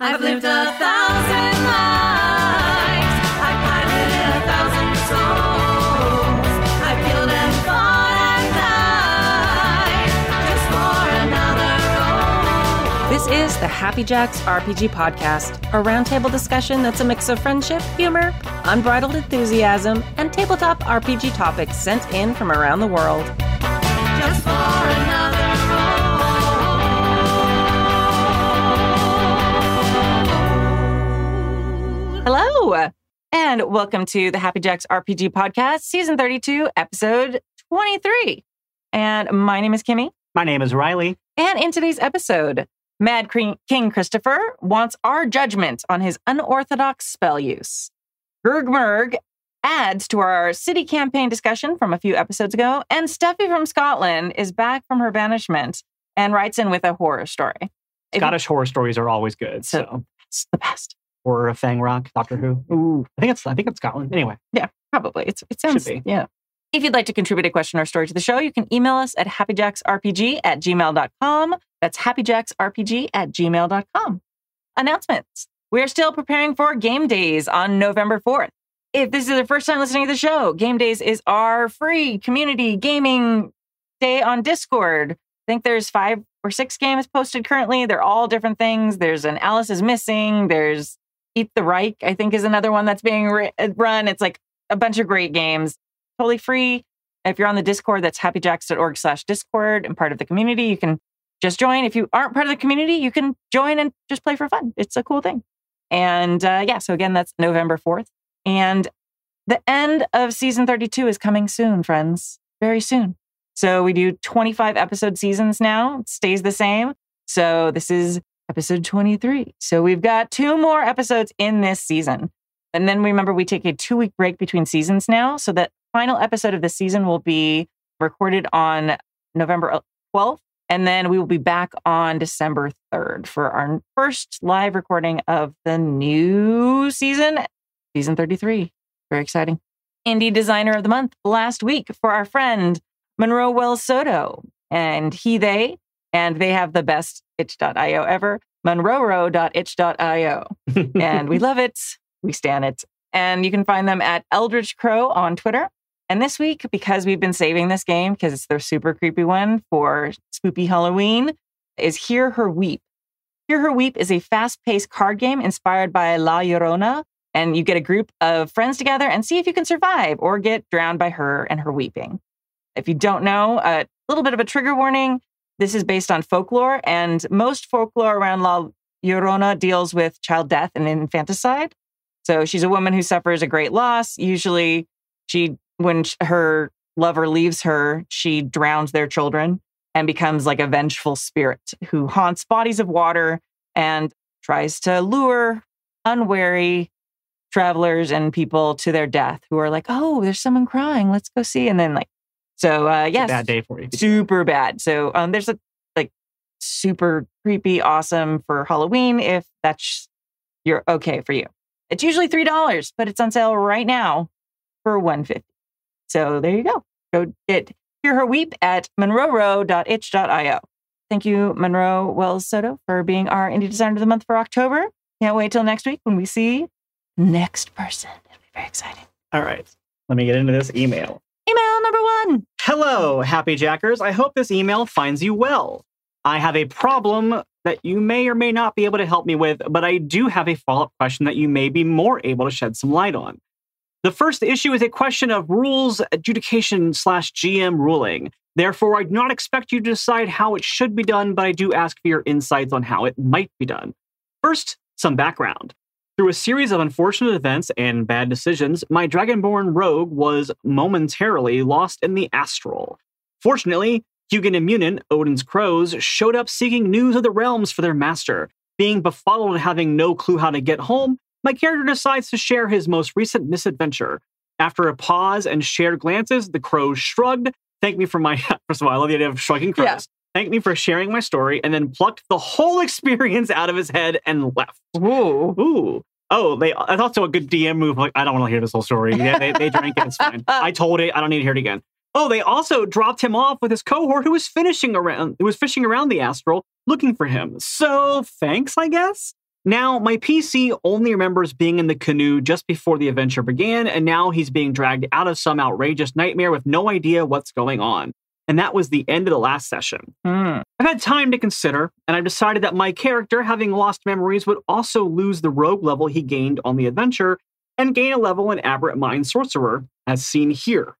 I've lived a thousand lives. I've piloted a thousand souls. I've killed and fought and died just for another role. This is the Happy Jacks RPG Podcast, a roundtable discussion that's a mix of friendship, humor, unbridled enthusiasm, and tabletop RPG topics sent in from around the world. Just for Hello, and welcome to the Happy Jacks RPG Podcast, Season 32, Episode 23. And my name is Kimi. My name is Riley. And in today's episode, Mad King Christopher wants our judgment on his unorthodox spell use. Gurg Murg adds to our city campaign discussion from a few episodes ago, and Steffi from Scotland is back from her banishment and writes in with a horror story. If- Scottish horror stories are always good. So- So, It's the best. Horror of Fang Rock, Doctor Who. Ooh, I think it's I think it's Scotland. Anyway, yeah, Probably. It's, it sounds, be. yeah. If you'd like to contribute a question or story to the show, you can email us at happyjacksrpg at gmail.com. That's happyjacksrpg at gmail.com. Announcements. We are still preparing for game days on November 4th. If this is the first time listening to the show, Game Days is our free community gaming day on Discord. I think there's five or six games posted currently. They're all different things. There's an Alice is Missing. There's Eat the Reich, I think is another one that's being ri- run. It's like a bunch of great games, totally free. If you're on the Discord, that's happyjacks.org slash Discord and part of the community, you can just join. If you aren't part of the community, you can join and just play for fun. It's a cool thing. And uh, yeah, so again, that's November 4th. And the end of season 32 is coming soon, friends, very soon. So we do 25 episode seasons now, it stays the same. So this is episode 23. So we've got two more episodes in this season. And then remember, we take a two week break between seasons now. So that final episode of the season will be recorded on November uh, 12th. And then we will be back on December 3rd for our first live recording of the new season, season 33. Very exciting. Indie Designer of the Month last week for our friend Monroe Wells-Soto. And he, they, and they have the best itch.io ever, monroeroe.itch.io. and we love it. We stand it. And you can find them at Eldritch Crow on Twitter. And this week, because we've been saving this game because it's their super creepy one for spooky Halloween, is Hear Her Weep. Hear Her Weep is a fast paced card game inspired by La Llorona. And you get a group of friends together and see if you can survive or get drowned by her and her weeping. If you don't know, a little bit of a trigger warning. This is based on folklore, and most folklore around La Llorona deals with child death and infanticide. So she's a woman who suffers a great loss. Usually, she when her lover leaves her, she drowns their children and becomes like a vengeful spirit who haunts bodies of water and tries to lure unwary travelers and people to their death who are like, "Oh, there's someone crying. Let's go see." And then like, so uh, yes, a bad day for you. super bad. So um, there's a like super creepy, awesome for Halloween if that's you're okay for you. It's usually three dollars, but it's on sale right now for one fifty. So there you go. Go get hear her weep at monroeroe.itch.io. Thank you, Monroe Wells-Soto, for being our indie designer of the month for October. Can't wait till next week when we see next person. It'll be very exciting. All right, let me get into this email. Email number one. Hello, Happy Jackers. I hope this email finds you well. I have a problem that you may or may not be able to help me with, but I do have a follow up question that you may be more able to shed some light on. The first issue is a question of rules adjudication slash GM ruling. Therefore, I do not expect you to decide how it should be done, but I do ask for your insights on how it might be done. First, some background. Through a series of unfortunate events and bad decisions, my Dragonborn rogue was momentarily lost in the astral. Fortunately, Hugin and Munin, Odin's crows, showed up seeking news of the realms for their master. Being befuddled and having no clue how to get home, my character decides to share his most recent misadventure. After a pause and shared glances, the crows shrugged, thanked me for my. First of all, I love the idea of shrugging crows. Yeah. Thanked me for sharing my story, and then plucked the whole experience out of his head and left. Ooh. Ooh. Oh, they that's also a good DM move. Like, I don't want to hear this whole story. Yeah, they, they drank it. It's fine. I told it. I don't need to hear it again. Oh, they also dropped him off with his cohort who was finishing around who was fishing around the astral looking for him. So thanks, I guess. Now, my PC only remembers being in the canoe just before the adventure began, and now he's being dragged out of some outrageous nightmare with no idea what's going on. And that was the end of the last session. Hmm. I've had time to consider, and I've decided that my character, having lost memories, would also lose the rogue level he gained on the adventure and gain a level in Aberrant Mind Sorcerer, as seen here.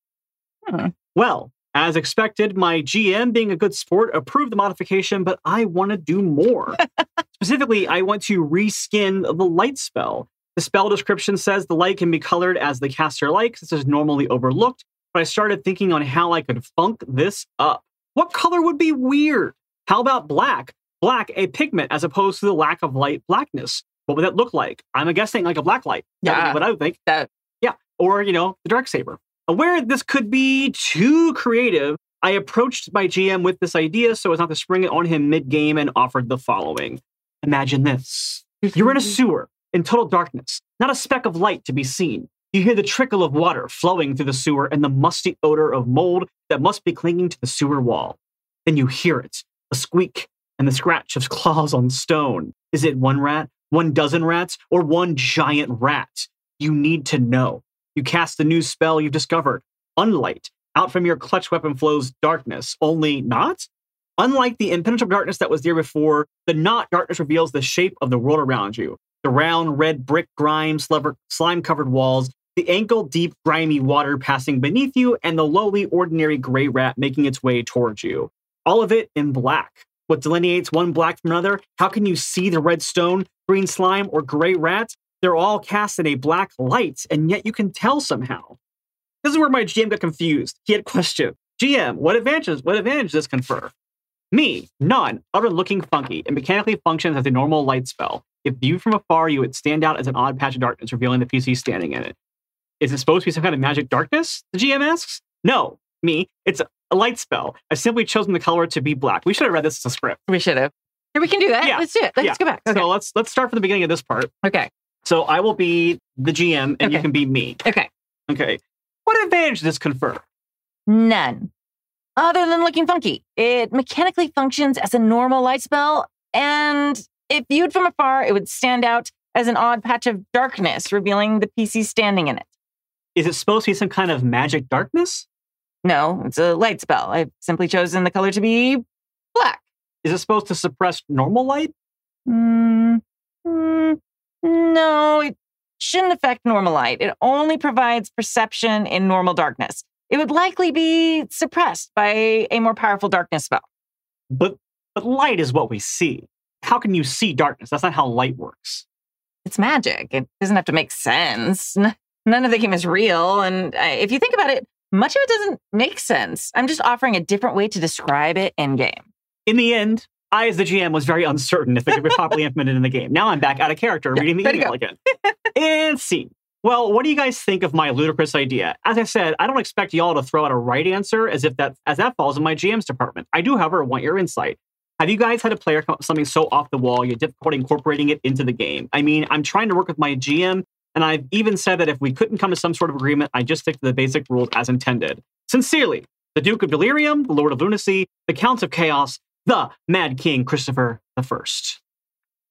Hmm. Well, as expected, my GM, being a good sport, approved the modification, but I want to do more. Specifically, I want to reskin the light spell. The spell description says the light can be colored as the caster likes. This is normally overlooked, I started thinking on how I could funk this up. What color would be weird? How about black? Black, a pigment, as opposed to the lack of light blackness. What would that look like? I'm guessing like a black light. That would be Yeah. what I would think. That- Yeah. Or, you know, the dark saber. Aware this could be too creative, I approached my GM with this idea so as not to spring it on him mid game and offered the following. Imagine this. You're in a sewer in total darkness, not a speck of light to be seen. You hear the trickle of water flowing through the sewer and the musty odor of mold that must be clinging to the sewer wall. Then you hear it a squeak and the scratch of claws on stone. Is it one rat, one dozen rats, or one giant rat? You need to know. You cast the new spell you've discovered Unlight. Out from your clutch weapon flows darkness, only not? Unlike the impenetrable darkness that was there before, the not darkness reveals the shape of the world around you. The round red brick grime, slime covered walls, the ankle deep grimy water passing beneath you, and the lowly ordinary gray rat making its way towards you. All of it in black. What delineates one black from another? How can you see the red stone, green slime, or gray rat? They're all cast in a black light, and yet you can tell somehow. This is where my GM got confused. He had questioned, GM, what advantages, what advantage does this confer? Me, none, other than looking funky. It mechanically functions as a normal light spell. If viewed from afar, you would stand out as an odd patch of darkness, revealing the PC standing in it. Is it supposed to be some kind of magic darkness? The GM asks. No, me. It's a light spell. I've simply chosen the color to be black. We should have read this as a script. We should have. Here, we can do that. Yeah. Let's do it. Let's Yeah. go back. Okay. So let's let's start from the beginning of this part. okay. So I will be the GM, and you can be me. Okay. Okay. What advantage does this confer? None. Other than looking funky, it mechanically functions as a normal light spell, and if viewed from afar, it would stand out as an odd patch of darkness, revealing the PC standing in it. Is it supposed to be some kind of magic darkness? No, it's a light spell. I've simply chosen the color to be black. Is it supposed to suppress normal light? Mm, mm, no, it shouldn't affect normal light. It only provides perception in normal darkness. It would likely be suppressed by a more powerful darkness spell. But but light is what we see. How can you see darkness? That's not how light works. It's magic. It doesn't have to make sense. None of the game is real. And if you think about it, much of it doesn't make sense. I'm just offering a different way to describe it in game. In the end, I, as the GM, was very uncertain if it could be properly implemented in the game. Now I'm back out of character Yeah, reading the email again. and scene. Well, what do you guys think of my ludicrous idea? As I said, I don't expect y'all to throw out a right answer as if that as that falls in my GM's department. I do, however, want your insight. Have you guys had a player come up with something so off the wall you have difficulty incorporating it into the game? I mean, I'm trying to work with my GM, and I've even said that if we couldn't come to some sort of agreement, I just stick to the basic rules as intended. Sincerely, the Duke of Delirium, the Lord of Lunacy, the Counts of Chaos, the Mad King Christopher the First.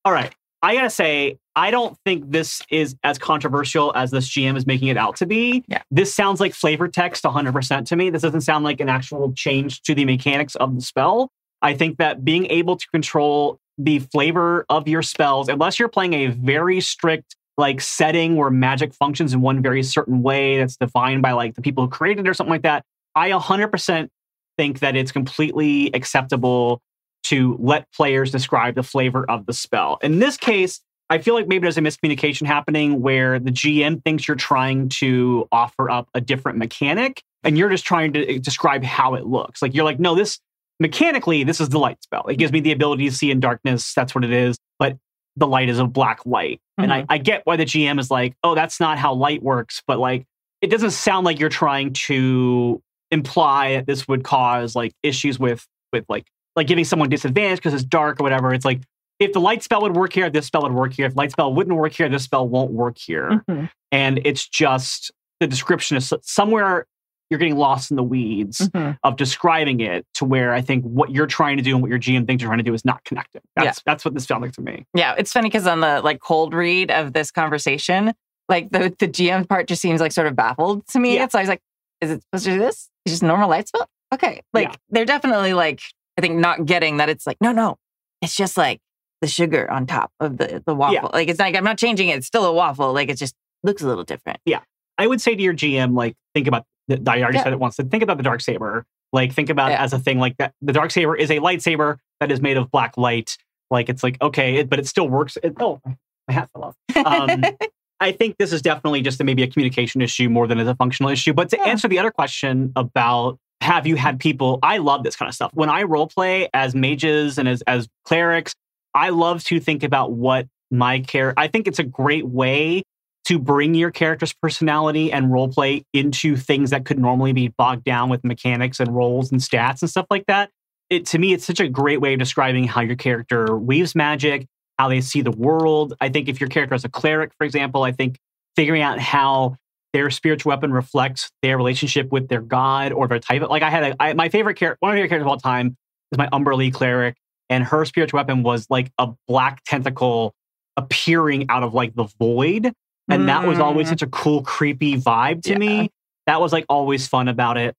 All right, I gotta say, I don't think this is as controversial as this GM is making it out to be. Yeah. This sounds like flavor text 100% to me. This doesn't sound like an actual change to the mechanics of the spell. I think that being able to control the flavor of your spells, unless you're playing a very strict like setting where magic functions in one very certain way that's defined by like the people who created it or something like that, I 100% think that it's completely acceptable to let players describe the flavor of the spell. In this case, I feel like maybe there's a miscommunication happening where the GM thinks you're trying to offer up a different mechanic and you're just trying to eh, describe how it looks. Like you're like, no, this mechanically, this is the light spell. It gives me the ability to see in darkness. That's what it is. But the light is a black light. And I, I get why the GM is like, oh, that's not how light works. But like, it doesn't sound like you're trying to imply that this would cause like issues with with like like giving someone disadvantage because it's dark or whatever. It's like if the light spell would work here, this spell would work here. If light spell wouldn't work here, this spell won't work here. Mhm. And it's just the description is somewhere you're getting lost in the weeds Mhm. of describing it to where I think what you're trying to do and what your GM thinks you're trying to do is not connected. That's that's what this felt like to me. Yeah, it's funny because on the like cold read of this conversation, like the the GM part just seems like sort of baffled to me. Yeah. So I was like, is it supposed to do this? It's just normal light spell? Okay. Like Yeah. they're definitely like, I think not getting that it's like, no, no, it's just like the sugar on top of the the waffle. Like it's like I'm not changing it. It's still a waffle. Like it just looks a little different. Yeah. I would say to your GM, like, think about, I already Yeah. said it once, think about the dark saber. Like, think about it as a thing like that. The dark saber is a lightsaber that is made of black light. Like, it's like, okay, it, but it still works. It, oh, my hat fell off. Um, I think this is definitely just a, maybe a communication issue more than as a functional issue. But to Yeah. answer the other question about have you had people, I love this kind of stuff. When I role play as mages and as, as clerics, I love to think about what my care. I think it's a great way to bring your character's personality and role play into things that could normally be bogged down with mechanics and roles and stats and stuff like that. It to me, it's such a great way of describing how your character weaves magic, how they see the world. I think if your character is a cleric, for example, I think figuring out how their spiritual weapon reflects their relationship with their god or their type of like I had a I, my favorite character one of my favorite characters of all time is my Umberlee cleric and her spiritual weapon was like a black tentacle appearing out of like the void and that was always Mm. such a cool creepy vibe to Yeah. me that was like always fun about it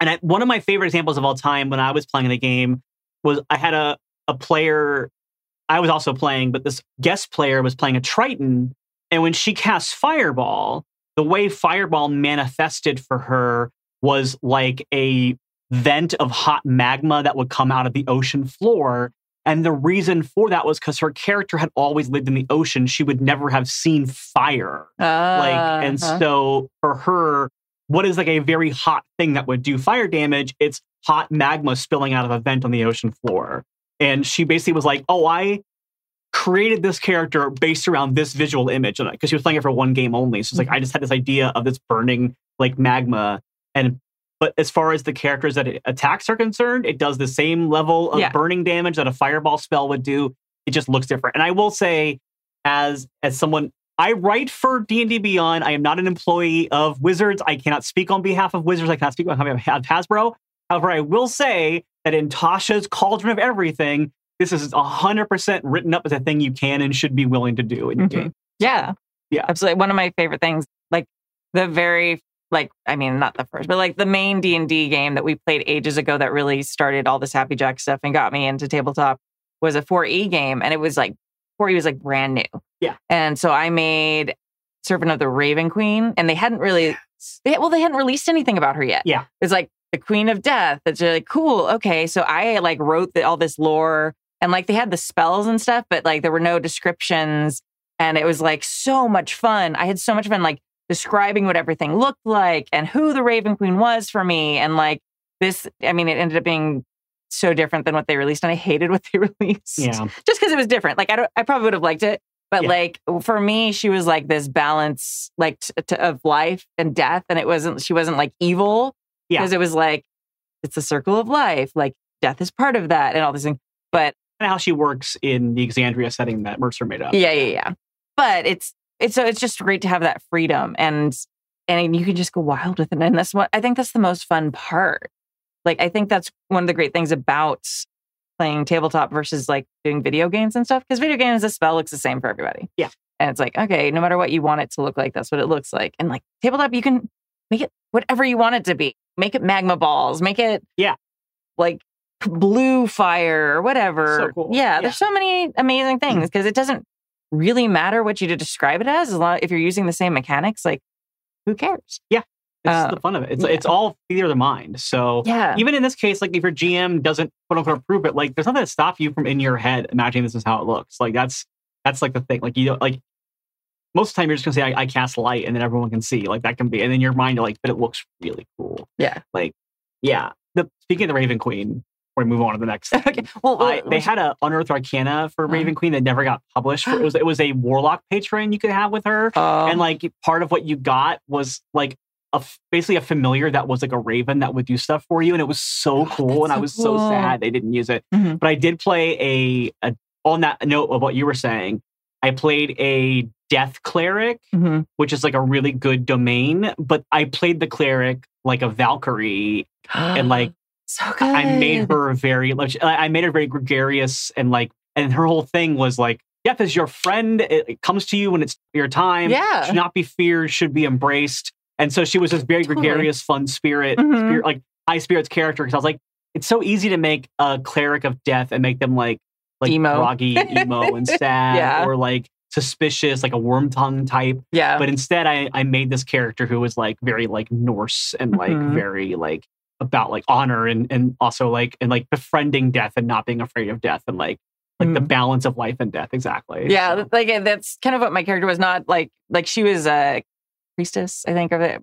and I, one of my favorite examples of all time when I was playing the game was I had a a player I was also playing, but this guest player was playing a Triton. And when she cast Fireball, the way Fireball manifested for her was like a vent of hot magma that would come out of the ocean floor. And the reason for that was because her character had always lived in the ocean. She would never have seen fire. Like, and Uh-huh. so for her, what is like a very hot thing that would do fire damage? It's hot magma spilling out of a vent on the ocean floor. And she basically was like, Oh, I created this character based around this visual image. Because she was playing it for one game only. So it's like, I just had this idea of this burning like magma. And but as far as the characters that it attacks are concerned, it does the same level of Yeah. burning damage that a fireball spell would do. It just looks different. And I will say, as as someone I write for D&D Beyond. I am not an employee of Wizards. I cannot speak on behalf of Wizards. I cannot speak on behalf of Hasbro. However, I will say that in Tasha's Cauldron of Everything, this is 100% written up as a thing you can and should be willing to do in your Mhm. game. Yeah. Yeah. Absolutely. One of my favorite things, like the very like I mean not the first, but like the main D&D game that we played ages ago that really started all this Happy Jack stuff and got me into tabletop was a 4E game and it was like 4E was like brand new. Yeah. And so I made Servant of the Raven Queen and they hadn't really they, well they hadn't released anything about her yet. Yeah. It's like the Queen of Death. It's really cool. Okay, so I like wrote the, all this lore and like they had the spells and stuff, but like there were no descriptions and it was like so much fun. I had so much fun like describing what everything looked like and who the Raven Queen was for me. And like this, I mean, it ended up being so different than what they released, and I hated what they released. Yeah. just because it was different. Like I don't, I probably would have liked it, but Yeah. like for me, she was like this balance, like t- t- of life and death, and it wasn't. She wasn't like evil Yeah. because it was like it's the circle of life. Like death is part of that, and all these things. But And how she works in the Exandria setting that Mercer made up. yeah, yeah, yeah. But it's it's so it's just great to have that freedom and and you can just go wild with it. And that's what I think that's the most fun part. Like I think that's one of the great things about playing tabletop versus like doing video games and stuff. Because video games, the spell looks the same for everybody. Yeah. And it's like, okay, no matter what you want it to look like, that's what it looks like. And like tabletop, you can make it whatever you want it to be. Make it magma balls, make it Yeah. like blue fire or whatever. So cool. Yeah, Yeah. there's so many amazing mm. things because it doesn't really matter what you to describe it as, as long if you're using the same mechanics, like who cares? Yeah. It's Uh, the fun of it. It's yeah. it's all theater of the mind. So Yeah. even in this case, like if your GM doesn't quote unquote approve it, like there's nothing to stop you from in your head imagining this is how it looks. Like that's that's like the thing. Like you don't like most of the time you're just gonna say I, I cast light and then everyone can see. Like that can be and then your mind like, but it looks really cool. Yeah. Like yeah. The speaking of the Raven Queen, we move on to the next okay. Well, I, they had a Unearthed Arcana for Uh-huh. Raven Queen that never got published. It was it was a warlock patron you could have with her um, and like part of what you got was like a, basically a familiar that was like a raven that would do stuff for you and it was so Oh, cool and i was cool. so sad they didn't use it Mhm. but i did play a, a on that note of what you were saying I played a death cleric, Mhm. which is like a really good domain, but I played the cleric like a Valkyrie and like so good. I made her very like I made her very gregarious and like and her whole thing was like death is your friend. It, it comes to you when it's your time. Yeah. Should not be feared, should be embraced. And so she was this very Totally. gregarious, fun spirit, Mhm. spirit like high spirits character. Because I was like, it's so easy to make a cleric of death and make them like like Emo. groggy, emo, and sad, Yeah. or like suspicious, like a worm tongue type. Yeah. But instead, I I made this character who was like very like Norse and like Mhm. very like about like honor and and also like and like befriending death and not being afraid of death and like like the balance of life and death exactly. Mm. yeah, So, like uh, that's kind of what my character was not like. Like she was a priestess, I think of it,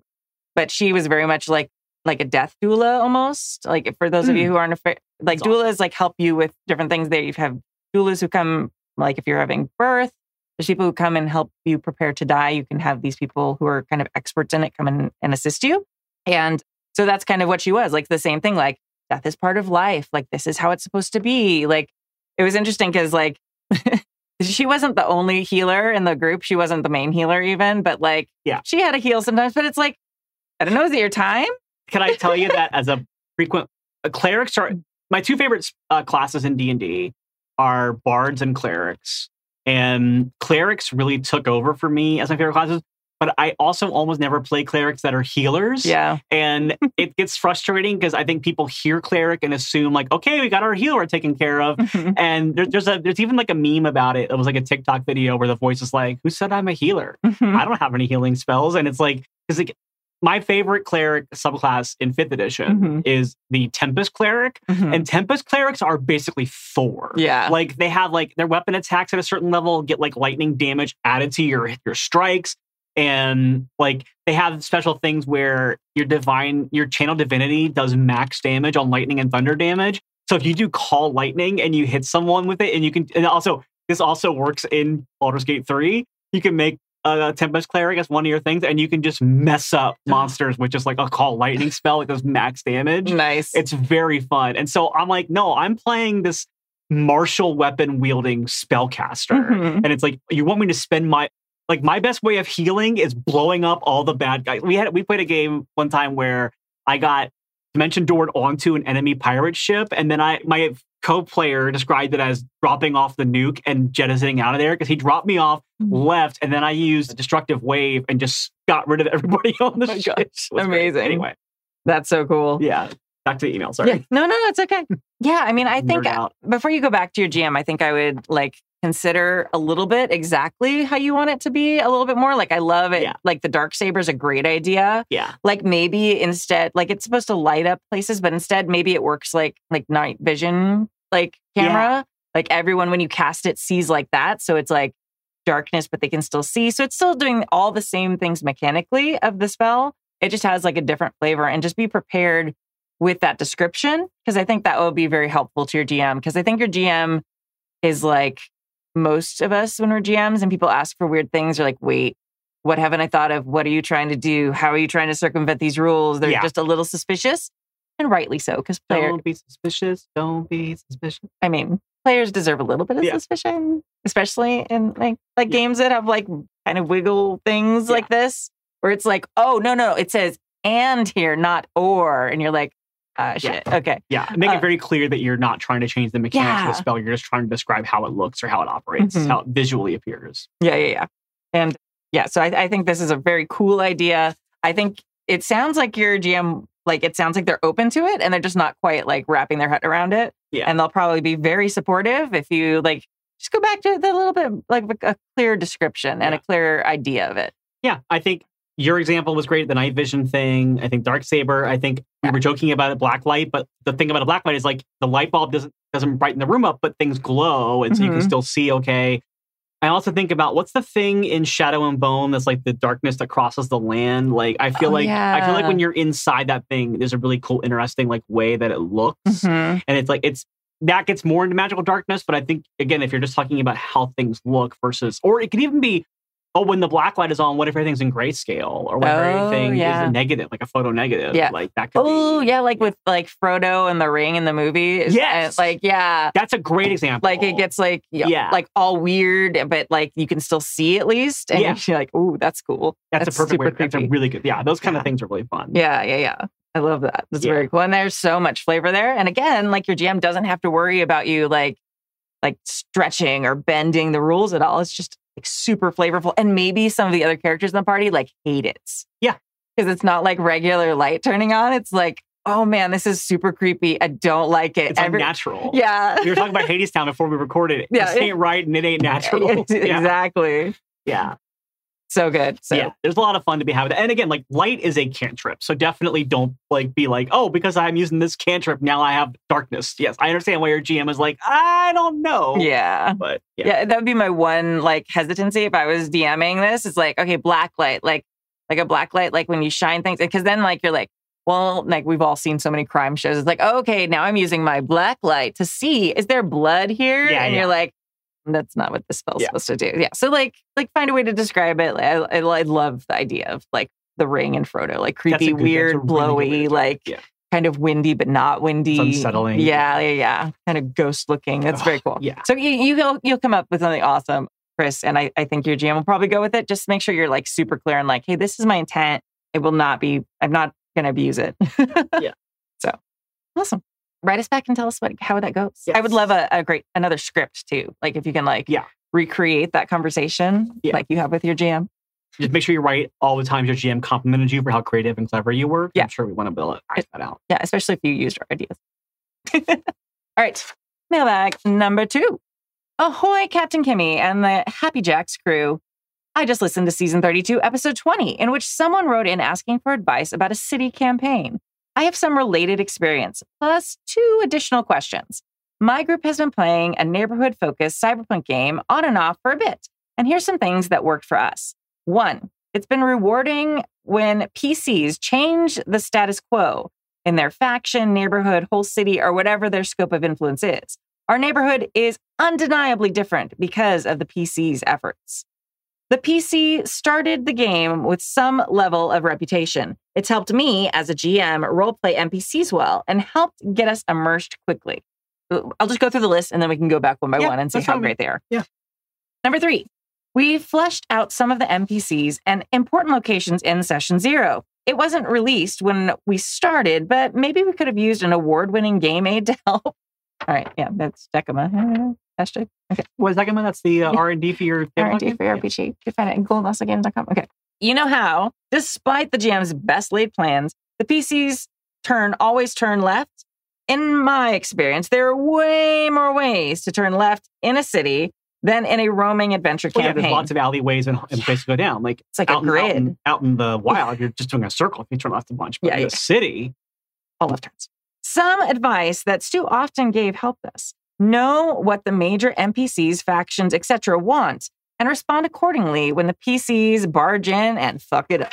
but she was very much like like a death doula almost. Like for those of you who aren't afraid, like. That's doulas like help you with different things. They you have doulas who come like if you're having birth. There's people who come and help you prepare to die. You can have these people who are kind of experts in it come in and assist you. And so that's kind of what she was like the same thing. Like death is part of life. Like this is how it's supposed to be. Like it was interesting because like she wasn't the only healer in the group. She wasn't the main healer even, but like Yeah. she had a heal sometimes. But it's like I don't know. Is it your time? can I tell you that as a frequent uh, clerics are my two favorite uh, classes in D and D are bards and clerics, and clerics really took over for me as my favorite classes. But I also almost never play clerics that are healers. Yeah. And it gets frustrating because I think people hear cleric and assume like, okay, we got our healer taken care of. And there, there's a there's even like a meme about it. It was like a TikTok video where the voice is like, "Who said I'm a healer? I don't have any healing spells." And it's like, because like my favorite cleric subclass in fifth edition Mhm. is the Tempest cleric, Mhm. and Tempest clerics are basically Thor. yeah. Like they have like their weapon attacks at a certain level get like lightning damage added to your your strikes. And like they have special things where your divine, your channel divinity does max damage on lightning and thunder damage. So if you do call lightning and you hit someone with it, and you can, and also this also works in Baldur's Gate 3, you can make a Tempest Cleric as one of your things, and you can just mess up monsters with just like a call lightning spell that does max damage. nice. It's very fun. And so I'm like, no, I'm playing this martial weapon wielding spellcaster. Mhm. And it's like, you want me to spend my like my best way of healing is blowing up all the bad guys. We had we played a game one time where I got dimension doored onto an enemy pirate ship, and then I my co-player described it as dropping off the nuke and jettisoning out of there because he dropped me off, Mhm. left, and then I used a destructive wave and just got rid of everybody on the Oh ship. was great. amazing. Anyway, That's so cool. yeah. Back to the email. Sorry. Yeah. No, no, no, it's okay. Yeah, I mean, I think before you go back to your GM, I think I would like consider a little bit exactly how you want it to be a little bit more. Like I love it. Yeah. Like the dark saber is a great idea. Yeah. Like maybe instead, like it's supposed to light up places, but instead maybe it works like like night vision like camera. Like everyone when you cast it sees like that. So it's like darkness, but they can still see. So it's still doing all the same things mechanically of the spell. It just has like a different flavor and just be prepared with that description because I think that will be very helpful to your GM because I think your GM is like most of us when we're GMs and people ask for weird things are like, wait, what haven't I thought of? What are you trying to do? How are you trying to circumvent these rules? They're Yeah. just a little suspicious and rightly so because player, Don't be suspicious. Don't be suspicious. I mean, players deserve a little bit of Yeah. suspicion, especially in like like Yeah. games that have like kind of wiggle things like this, where it's like, oh no, no, it says and here, not or, and you're like, Yeah. shit, okay, Yeah. Make Uh, it very clear that you're not trying to change the mechanics of the spell. You're just trying to describe how it looks or how it operates, Mhm. how it visually appears. yeah, yeah, yeah, and yeah. So I, I think this is a very cool idea. I think it sounds like your GM, like it sounds like they're open to it, and they're just not quite like wrapping their head around it. Yeah. and they'll probably be very supportive if you like just go back to the little bit like a clear description and Yeah. a clear idea of it. Yeah. I think your example was great. The night vision thing. I think dark saber. I think we were joking about a black light, but the thing about a black light is like the light bulb doesn't doesn't brighten the room up, but things glow, and so you can Mhm. still see okay. I also think about what's the thing in Shadow and Bone that's like the darkness that crosses the land. Like I feel Oh, like I feel like when you're inside that thing, there's a really cool, interesting like way that it looks. Mhm. and it's like it's that gets more into magical darkness but i think again if you're just talking about how things look versus or it could even be oh, when the black light is on, what if everything's in grayscale or what if Oh, everything yeah. is a negative, like a photo negative? Yeah. Like that could Oh yeah, like with like Frodo and the ring in the movie. It's- uh, Yes. and, like yeah, That's a great example. like it gets like Yeah. like all weird, but like you can still see at least, and Yeah. you're like, ooh, that's cool. that's, that's a perfect way. That's a really good. Yeah, those kind Yeah. of things are really fun. Yeah, yeah, yeah. I love that. That's very cool. And there's so much flavor there. And again, like your GM doesn't have to worry about you like like stretching or bending the rules at all. It's just like super flavorful. And maybe some of the other characters in the party like hate it. Yeah. Because it's not like regular light turning on. It's like, oh man, this is super creepy. I don't like it. It's Every- unnatural. yeah. We were talking about Hadestown before we recorded it. Yeah, This ain't right and it ain't natural. yeah. exactly. Yeah. So good. So yeah. There's a lot of fun to be had. And again, like light is a cantrip. So definitely don't like be like, oh, because I'm using this cantrip, now I have darkness. Yes, I understand why your GM is like, I don't know. yeah. But yeah. Yeah. that would be my one like hesitancy if I was DMing this. It's like, okay, black light, like like a black light, like when you shine things, because then like you're like, well, like we've all seen so many crime shows. It's like, okay, now I'm using my black light to see is there blood here? Yeah, and yeah. you're like, that's not what this spell's Yeah. supposed to do. Yeah. So like like find a way to describe it. I, I, I love the idea of like the ring and Frodo, like creepy, good- weird, really good way to blowy, it. like Yeah. kind of windy but not windy. unsettling. Yeah, yeah, yeah. Kind of ghost looking. That's very cool. yeah. So you you will you'll come up with something awesome, Chris, and I, I think your GM will probably go with it. Just make sure you're like super clear and like, hey, this is my intent. It will not be. I'm not going to abuse it. Yeah. So awesome. Write us back and tell us what how that goes. I would love a, a great another script too. Like if you can like Yeah. recreate that conversation Yeah. like you have with your GM. Just make sure you write all the times your GM complimented you for how creative and clever you were. Yeah. I'm sure we want to build it, that out. Yeah, especially if you used our ideas. All right, mailbag number two. Ahoy, Captain Kimi and the Happy Jacks crew. I just listened to season 32, episode 20, in which someone wrote in asking for advice about a city campaign. I have some related experience, plus two additional questions. My group has been playing a neighborhood focused cyberpunk game on and off for a bit, and here's some things that worked for us. One, it's been rewarding when PCs change the status quo in their faction, neighborhood, whole city, or whatever their scope of influence is. Our neighborhood is undeniably different because of the PC's efforts. The PC started the game with some level of reputation. It's helped me as a GM roleplay NPCs well and helped get us immersed quickly. Uh, I'll just go through the list and then we can go back one by Yeah, one and see how great they are. Yeah. Number three, we fleshed out some of the NPCs and important locations in session zero. It wasn't released when we started, but maybe we could have used an award winning game aid to help. All right. Yeah, that's Decima. Hashtag. Okay. What is that, Gemma? That's the uh, R&D for your R&D for your RPG. You can find it at goldenlostgames.com. Okay. You know how, despite the GM's best laid plans, the PCs turn always turn left? In my experience, there are way more ways to turn left in a city than in a roaming adventure Well, yeah, there's lots of alleyways and, and places to go down. Like it's like a out, in- out, grid. in, out in the wild, you're just doing a circle if you turn left a bunch. But Yeah, in yeah. the city, all left turns. Some advice that Stu often gave helped us. Know what the major NPCs, factions, etc. want and respond accordingly when the PCs barge in and fuck it up.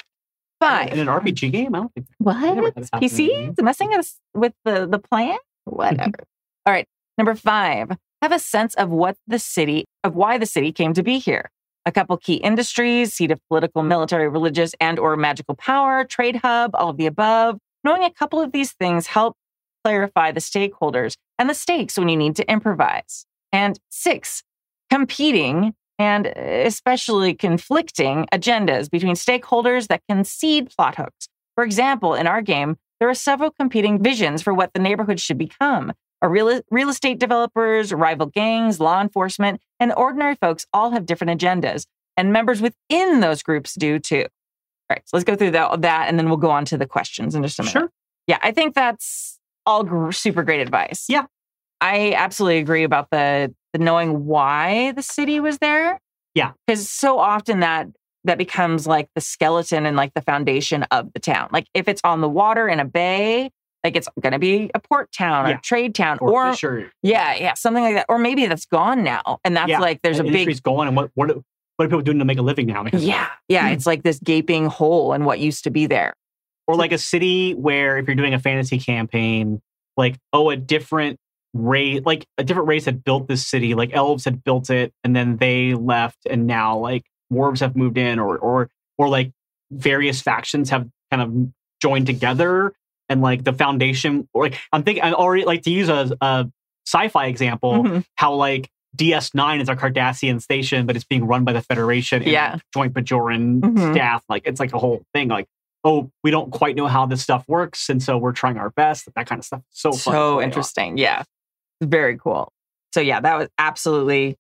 Five. in an RPG game, I don't think What? had this happen in a game. PCs messing us with the, the plan? Whatever. Mm-hmm. All right. Number five, have a sense of what the city, of why the city came to be here. A couple key industries, seat of political, military, religious, and or magical power, trade hub, all of the above. Knowing a couple of these things help clarify the stakeholders and the stakes when you need to improvise. And six, competing and eh, especially conflicting agendas between stakeholders that can seed plot hooks. For example, in our game, there are several competing visions for what the neighborhood should become. Real, real estate developers, rival gangs, law enforcement, and ordinary folks all have different agendas, and members within those groups do too. All right, so let's go through that, that and then we'll go on to the questions in just a minute. Sure. Yeah, I think that's all gr- super great advice. Yeah. I absolutely agree about the, the knowing why the city was there. Yeah. Because so often that that becomes like the skeleton and like the foundation of the town. Like if it's on the water in a bay, like it's going to be a port town or Yeah. a trade town or, or, Fisher. yeah, yeah, something like that. Or maybe that's gone now and that's Yeah. like there's a the big industry's going, and what what are, what are people doing to make a living now? Because- yeah, yeah, Hmm. it's like this gaping hole in what used to be there. Or like a city where if you're doing a fantasy campaign, like oh, a different race, like a different race had built this city, like elves had built it, and then they left, and now like dwarves have moved in or or or like various factions have kind of joined together and like the foundation or like I'm thinking I already like to use a, a sci-fi example Mhm. how like DS9 is a Cardassian station, but it's being run by the Federation and Yeah. joint Bajoran Mhm. staff. Like it's like a whole thing. Like, oh, we don't quite know how this stuff works, and so we're trying our best. That kind of stuff. So fun. so play on. interesting. Yeah. Very cool. So yeah, that was absolutely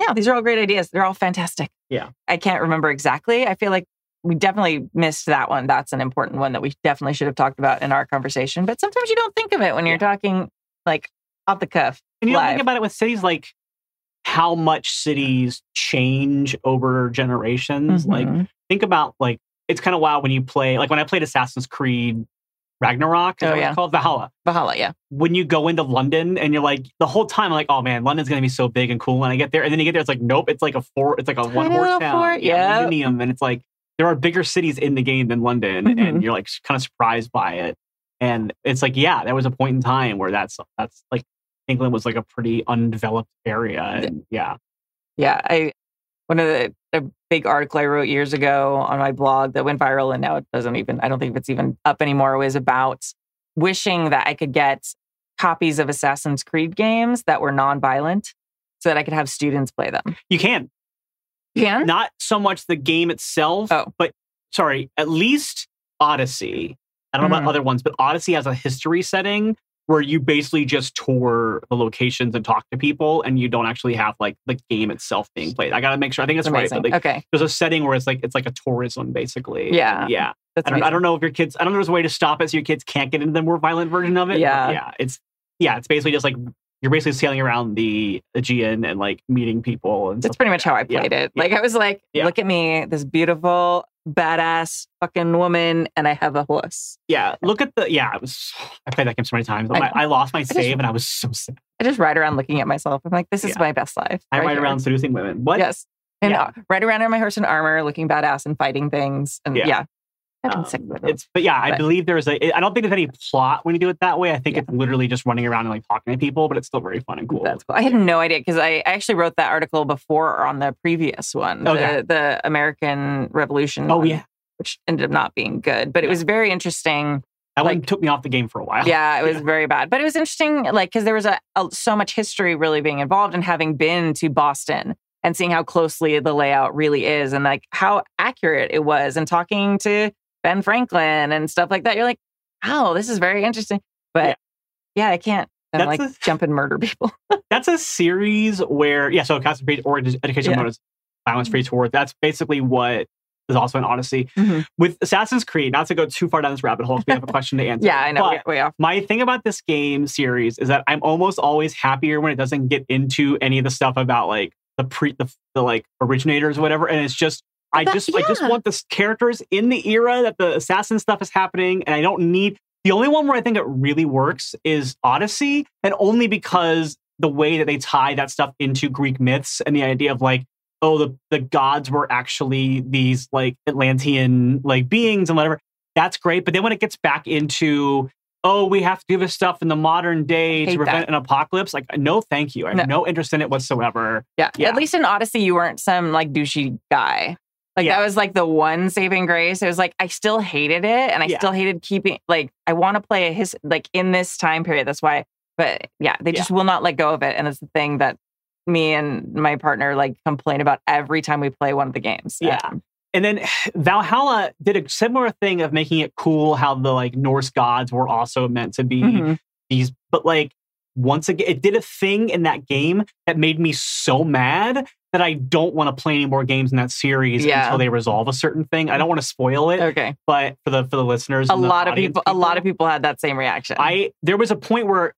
yeah, these are all great ideas. They're all fantastic. Yeah. I can't remember exactly. I feel like we definitely missed that one. That's an important one that we definitely should have talked about in our conversation. But sometimes you don't think of it when you're talking like off the cuff. And you don't think about it with cities like how much cities change over generations. Like Mhm. think about like it's kind of wild when you play like when I played Assassin's Creed Ragnarok, is Oh, that yeah. it's called Valhalla. Valhalla, yeah. when you go into London and you're like the whole time like oh man London's gonna be so big and cool and I get there and then you get there it's like nope it's like a four it's like a one horse town fort, yeah. Millennium, and it's like there are bigger cities in the game than London Mhm. and you're like kind of surprised by it and it's like yeah there was a point in time where that's that's like England was like a pretty undeveloped area and yeah Yeah, I one of the a big article I wrote years ago on my blog that went viral and now it doesn't even I don't think it's even up anymore was about wishing that I could get copies of Assassin's Creed games that were non-violent so that I could have students play them. you can Can? not so much the game itself Oh. but sorry at least Odyssey I don't know Mhm. about other ones, but Odyssey has a history setting where you basically just tour the locations and talk to people, and you don't actually have like the game itself being played. I gotta make sure. I think that's right. amazing. But like, okay. there's a setting where it's like it's like a tourism basically. Yeah. yeah. That's I don't, I don't know if your kids. I don't know. if There's a way to stop it so your kids can't get into the more violent version of it. Yeah. yeah. It's yeah. It's basically just like you're basically sailing around the Aegean and like meeting people and That's pretty much how I Yeah. played it. Yeah. Like I was like, Yeah. look at me, this beautiful, badass fucking woman, and I have a horse. Yeah, look at the yeah. I was I played that game so many times. I I, lost my just- save and I was so sad. I just ride around looking at myself. I'm like, this is Yeah. my best life. I right ride here. around seducing women. What? Yes. And Yeah. uh, ride around in my horse and armor, looking badass and fighting things. And Yeah. I've been Um, sick it. it's but yeah, I believe there's a. I don't think there's any plot when you do it that way. I think Yeah. it's literally just running around and like talking to people, but it's still very fun and cool. That's cool. I had no idea because I actually wrote that article before on the previous one, Okay. the, the American Revolution. oh one, yeah, which ended up not being good, but it Yeah. was very interesting. that one like- took me off the game for a while. Yeah, it was Yeah. very bad, but it was interesting, like because there was a, a so much history really being involved, and having been to Boston and seeing how closely the layout really is, and like how accurate it was, and talking to Ben Franklin and stuff like that. You're like, oh, this is very interesting, but yeah, I can't. That's like a- jump and murder people. That's a series where yeah. So Castle Creed or Education Yeah. Bonus Violence Free Tour. That's basically what is also in Odyssey Mhm. with Assassin's Creed. Not to go too far down this rabbit hole, 'cause we have a question to answer. Yeah, I know. But Way, off. my thing about this game series is that I'm almost always happier when it doesn't get into any of the stuff about like the pre the, the like originators or whatever, and it's just I just I just want the characters in the era that the assassin stuff is happening, and I don't need the only one where I think it really works is Odyssey, and only because the way that they tie that stuff into Greek myths and the idea of like oh the the gods were actually these like Atlantean like beings and whatever. That's great, but then when it gets back into oh, we have to do this stuff in the modern day to prevent that. an apocalypse. Like, no, thank you. I have no, interest in it whatsoever. Yeah. Yeah. At least in Odyssey, you weren't some like douchey guy. Like Yeah. that was like the one saving grace. It was like I still hated it, and I Yeah. still hated keeping like I want to play a his like in this time period. That's why. But yeah, they Yeah. just will not let go of it, and it's the thing that me and my partner like complain about every time we play one of the games. Yeah. Um, And then Valhalla did a similar thing of making it cool how the like Norse gods were also meant to be mhm. these, but like once again, it did a thing in that game that made me so mad that I don't want to play any more games in that series Yeah. until they resolve a certain thing. I don't want to spoil it, Okay. but for the for the listeners, A and the lot of audience people, a lot of people had that same reaction. I there was a point where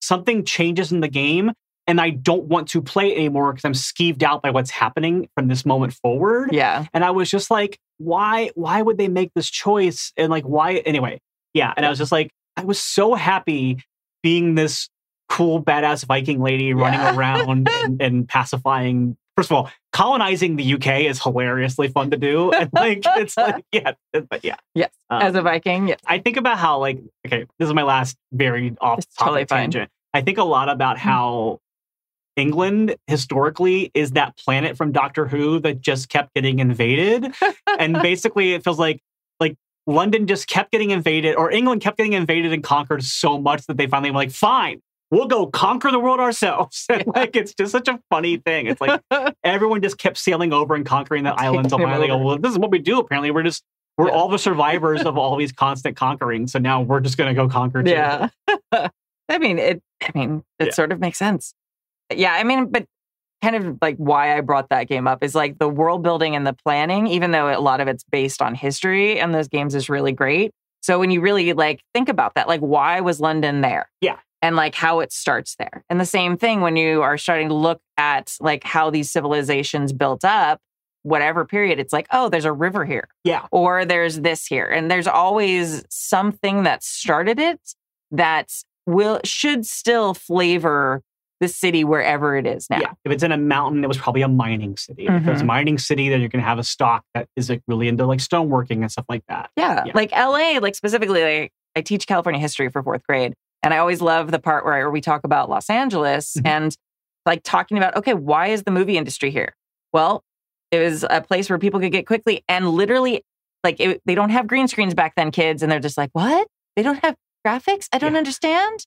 something changes in the game and I don't want to play it anymore because I'm skeeved out by what's happening from this moment forward. yeah. And I was just like, why why would they make this choice? And like why anyway. Yeah. And I was just like, I was so happy being this cool badass Viking lady running around and, and pacifying First of all, colonizing the UK is hilariously fun to do. And like it's like, yeah, but yeah. Yes. Um, As a Viking, yes. I think about how like okay, this is my last very off topic totally fine. tangent. I think a lot about Mhm. how England historically is that planet from Doctor Who that just kept getting invaded. and basically it feels like like London just kept getting invaded or England kept getting invaded and conquered so much that they finally were like, fine, we'll go conquer the world ourselves. And like it's just such a funny thing. It's like everyone just kept sailing over and conquering the islands. Finally they go, well, this is what we do. Apparently, we're just we're Yeah. all the survivors of all these constant conquering. So now we're just gonna go conquer too. Yeah. I mean, it I mean, it Yeah. sort of makes sense. Yeah, I mean, but kind of like why I brought that game up is like the world building and the planning, even though a lot of it's based on history and those games is really great. So when you really like think about that, like why was London there? Yeah. And like how it starts there. And the same thing when you are starting to look at like how these civilizations built up, whatever period, it's like, oh, there's a river here Yeah. or there's this here and there's always something that started it that will should still flavor the city wherever it is now Yeah. If it's in a mountain, it was probably a mining city. If it's a Mhm. mining city, then you're gonna have a stock that is like really into like stoneworking and stuff like that. yeah, Yeah. like la like specifically like i teach california history for fourth grade and i always love the part where we talk about los angeles Mhm. and like talking about okay why is the movie industry here? Well it was a place where people could get quickly and literally like it, they don't have green screens back then kids and they're just like what? They don't have graphics? I don't Yeah. understand?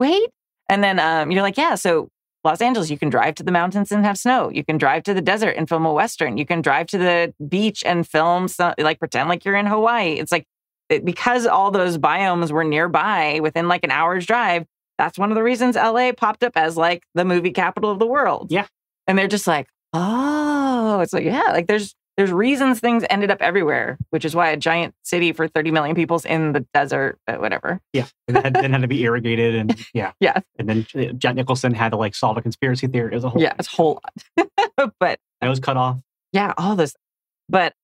Wait. And then um, you're like yeah so los angeles you can drive to the mountains and have snow. You can drive to the desert and film a western. You can drive to the beach and film some, like pretend like you're in hawaii. It's like it- because all those biomes were nearby within like an hour's drive that's one of the reasons la popped up as like the movie capital of the world Yeah. and they're just like oh it's like yeah like there's there's reasons things ended up everywhere which is why a giant city for 30 million people's in the desert uh, whatever Yeah. And it had, then had to be irrigated and yeah. Yeah. And then uh, Jack Nicholson had to like solve a conspiracy theory. It was a whole yeah it's a whole lot but I was cut off. yeah all this but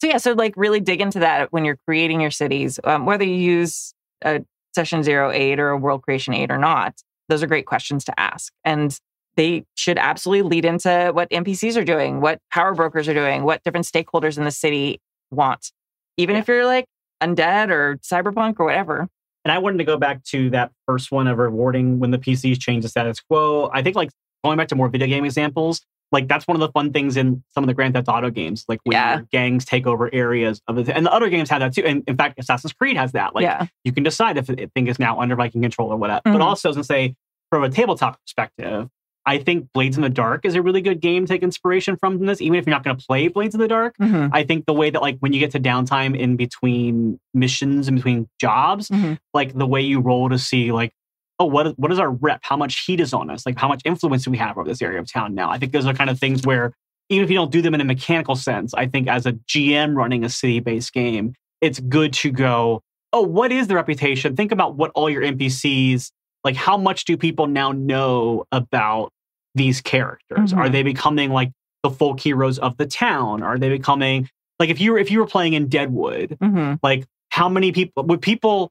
so yeah so like really dig into that when you're creating your cities um, whether you use a session zero eight or a world creation eight or not those are great questions to ask and they should absolutely lead into what npcs are doing what power brokers are doing what different stakeholders in the city want even Yeah. if you're like undead or cyberpunk or whatever And I wanted to go back to that first one of rewarding when the PCs change the status quo. I think like going back to more video game examples, like that's one of the fun things in some of the Grand Theft Auto games, like when Yeah. gangs take over areas of it. And the other games have that too. And in fact, Assassin's Creed has that. Like yeah you can decide if a thing is now under Viking control or whatever. But Mhm. also, as I say, from a tabletop perspective, I think Blades in the Dark is a really good game to take inspiration from this, even if you're not going to play Blades in the Dark. Mhm. I think the way that like when you get to downtime in between missions and between jobs, Mhm. like the way you roll to see like, oh, what is, what is our rep? How much heat is on us? Like how much influence do we have over this area of town now? I think those are kind of things where even if you don't do them in a mechanical sense, I think as a GM running a city-based game, it's good to go, oh, what is the reputation? Think about what all your NPCs, like how much do people now know about these characters? Mhm. Are they becoming like the folk heroes of the town? Are they becoming like if you were if you were playing in Deadwood, Mhm. like how many people would people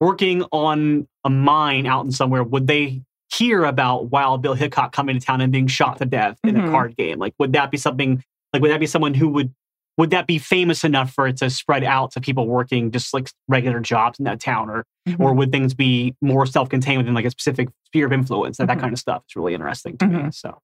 working on a mine out in somewhere would they hear about Wild Bill Hickok coming to town and being shot to death in Mhm. a card game? Like would that be something like would that be someone who would would that be famous enough for it to spread out to people working just like regular jobs in that town or Mhm. or would things be more self-contained within like a specific sphere of influence that Mhm. that kind of stuff is really interesting to me Mhm. so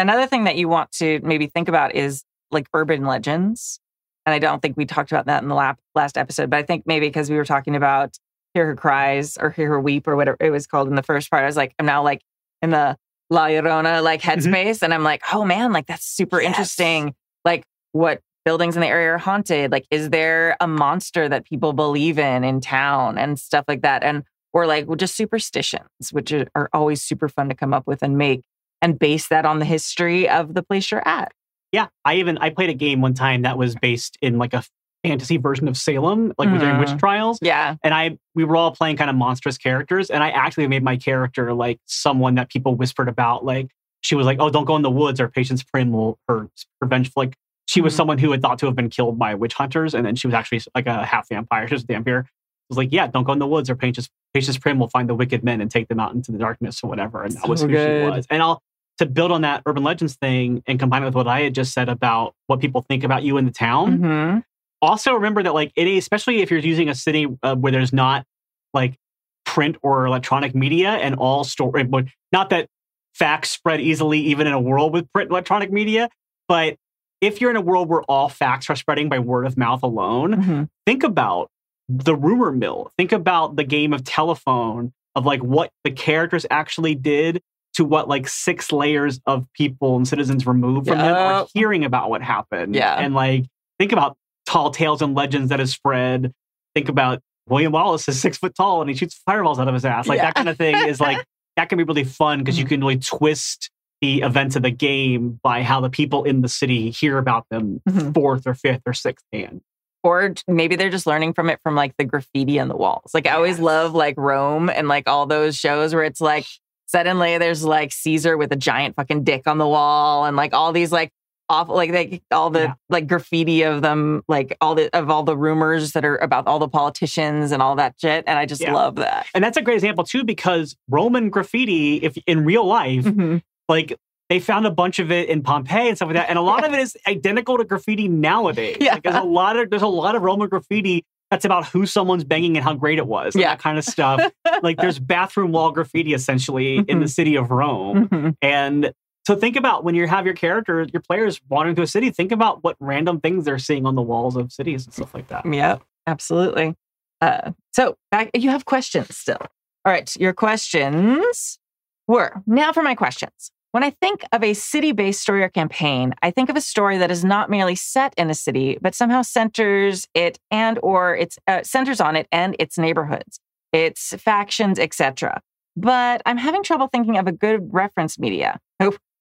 Another thing that you want to maybe think about is like urban legends. And I don't think we talked about that in the lap, last episode, but I think maybe because we were talking about Hear Her Cries or Hear Her Weep or whatever it was called in the first part, I was like, I'm now like in the La Llorona like mm-hmm. headspace. And I'm like, oh man, like that's super Yes. interesting. Like what buildings in the area are haunted? Like, is there a monster that people believe in in town and stuff like that? And or like well, just superstitions, which are always super fun to come up with and make and base that on the history of the place you're at. Yeah, I even I played a game one time that was based in like a fantasy version of Salem, like during witch Mhm. trials. Yeah. And I we were all playing kind of monstrous characters, and I actually made my character like someone that people whispered about. Like she was like, "Oh, don't go in the woods, or Patience Prim will her vengeful." Like she was Mhm. someone who had thought to have been killed by witch hunters, and then she was actually like a half vampire. She was a vampire. It was like, "Yeah, don't go in the woods, or Patience Patience Prim will find the wicked men and take them out into the darkness or whatever." And that was who good. she was. And I'll to build on that urban legends thing and combine it with what I had just said about what people think about you in the town hmm also remember that like it especially if you're using a city uh, where there's not like print or electronic media and all store but not that facts spread easily, even in a world with print electronic media. But if you're in a world where all facts are spreading by word of mouth alone, Mhm. think about the rumor mill. Think about the game of telephone of like what the characters actually did to what like six layers of people and citizens removed from them are hearing about what happened. Yeah. And like think about tall tales and legends that has spread. Think about William Wallace is six foot tall and he shoots fireballs out of his ass. Like Yeah. that kind of thing is like that can be really fun because you Mhm. can really twist the events of the game by how the people in the city hear about them Mhm. fourth or fifth or sixth hand. or maybe they're just learning from it from like the graffiti on the walls. Like I always love like Rome and like all those shows where it's like suddenly there's like Caesar with a giant fucking dick on the wall and like all these like awful like they all the Yeah. like graffiti of them like all the of all the rumors that are about all the politicians and all that shit and I just Yeah. love that. And that's a great example too, because Roman graffiti, if in real life, Mhm. like they found a bunch of it in Pompeii and stuff like that, and a lot of it is identical to graffiti nowadays. Yeah. Like, there's a lot of there's a lot of Roman graffiti that's about who someone's banging and how great it was, Yeah. that kind of stuff. like there's bathroom wall graffiti essentially in the city of Rome, Mhm. and so think about when you have your character, your players wandering through a city. Think about what random things they're seeing on the walls of cities and stuff like that. Yeah, absolutely. Uh, so back, you have questions still. All right, your questions were now for my questions. When I think of a city-based story or campaign, I think of a story that is not merely set in a city, but somehow centers it and or its uh, centers on it and its neighborhoods, its factions, etc. But I'm having trouble thinking of a good reference media.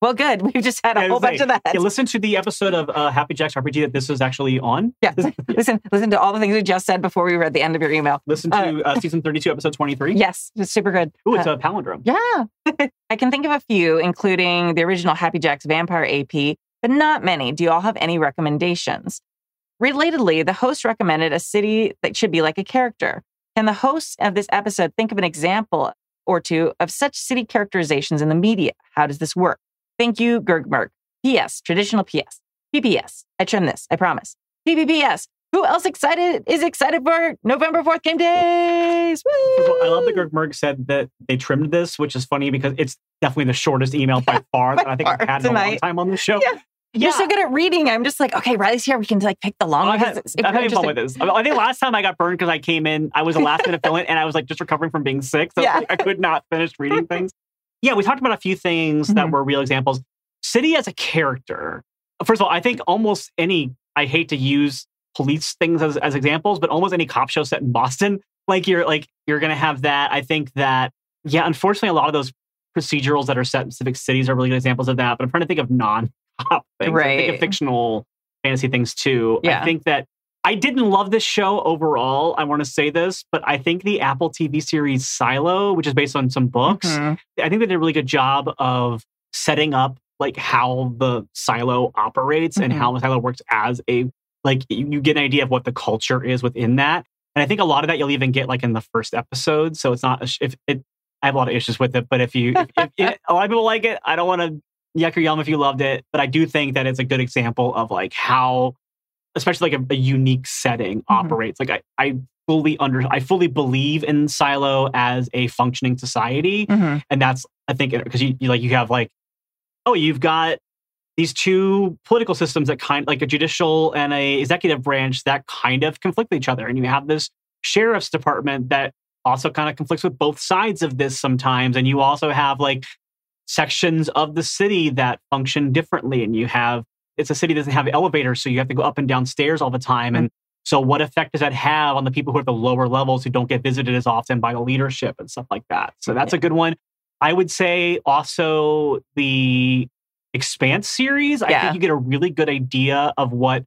Well, good. We've just had a Yeah, whole bunch like, of that. Yeah, listen to the episode of uh, Happy Jacks RPG that this is actually on. Yeah, listen, listen to all the things we just said before we read the end of your email. Listen to uh, season 32, episode 23. Yes, it's super good. Ooh, it's Uh, a palindrome. yeah. I can think of a few, including the original Happy Jacks Vampire AP, but not many. Do you all have any recommendations? Relatedly, the host recommended a city that should be like a character. Can the host of this episode think of an example or two of such city characterizations in the media? How does this work? Thank you, Gurg Gergmerk. P.S. Traditional P.S. P.P.S. I trim this, I promise. P.P.P.S. Who else excited is excited for November 4th game days? All, I love that Woo! Gurg said that they trimmed this, which is funny because it's definitely the shortest email by far that I think we've had in a long time on the show. Yeah. You're so good at reading. I'm just like, okay, Riley's here. We can like pick the long I'm, one. ha- 'cause if I'm having fun with this. I I think last time I got burned because I came in, I was a last minute fill in and I was like just recovering from being sick. So Yeah. like, I could not finish reading things. Yeah, we talked about a few things that Mhm. were real examples. City as a character. First of all, I think almost any, I hate to use police things as, as examples, but almost any cop show set in Boston, like you're like, you're going to have that. I think that, yeah, unfortunately, a lot of those procedurals that are set in specific cities are really good examples of that. But I'm trying to think of non cop things. I think Right. of fictional fantasy things too. Yeah. I think that I didn't love this show overall. I want to say this, but I think the Apple TV series Silo, which is based on some books, Mhm. I think they did a really good job of setting up like how the silo operates and Mhm. how the silo works as a like you, get an idea of what the culture is within that. And I think a lot of that you'll even get like in the first episode. So it's not a sh- if it. I have a lot of issues with it, but if you, if, if, if a lot of people like it, I don't want to yuck or yum if you loved it, but I do think that it's a good example of like how, especially like a, a unique setting operates. Like I, I fully under, I fully believe in Silo as a functioning society, Mhm. and that's I think because you, you like you have like, oh, you've got these two political systems that kind like a judicial and a executive branch that kind of conflict with each other, and you have this sheriff's department that also kind of conflicts with both sides of this sometimes, and you also have like sections of the city that function differently, and you have it's a city that doesn't have elevators, so you have to go up and down stairs all the time, and so what effect does that have on the people who are at the lower levels who don't get visited as often by the leadership and stuff like that? So that's a good one. I would say also the Expanse series. I think you get a really good idea of what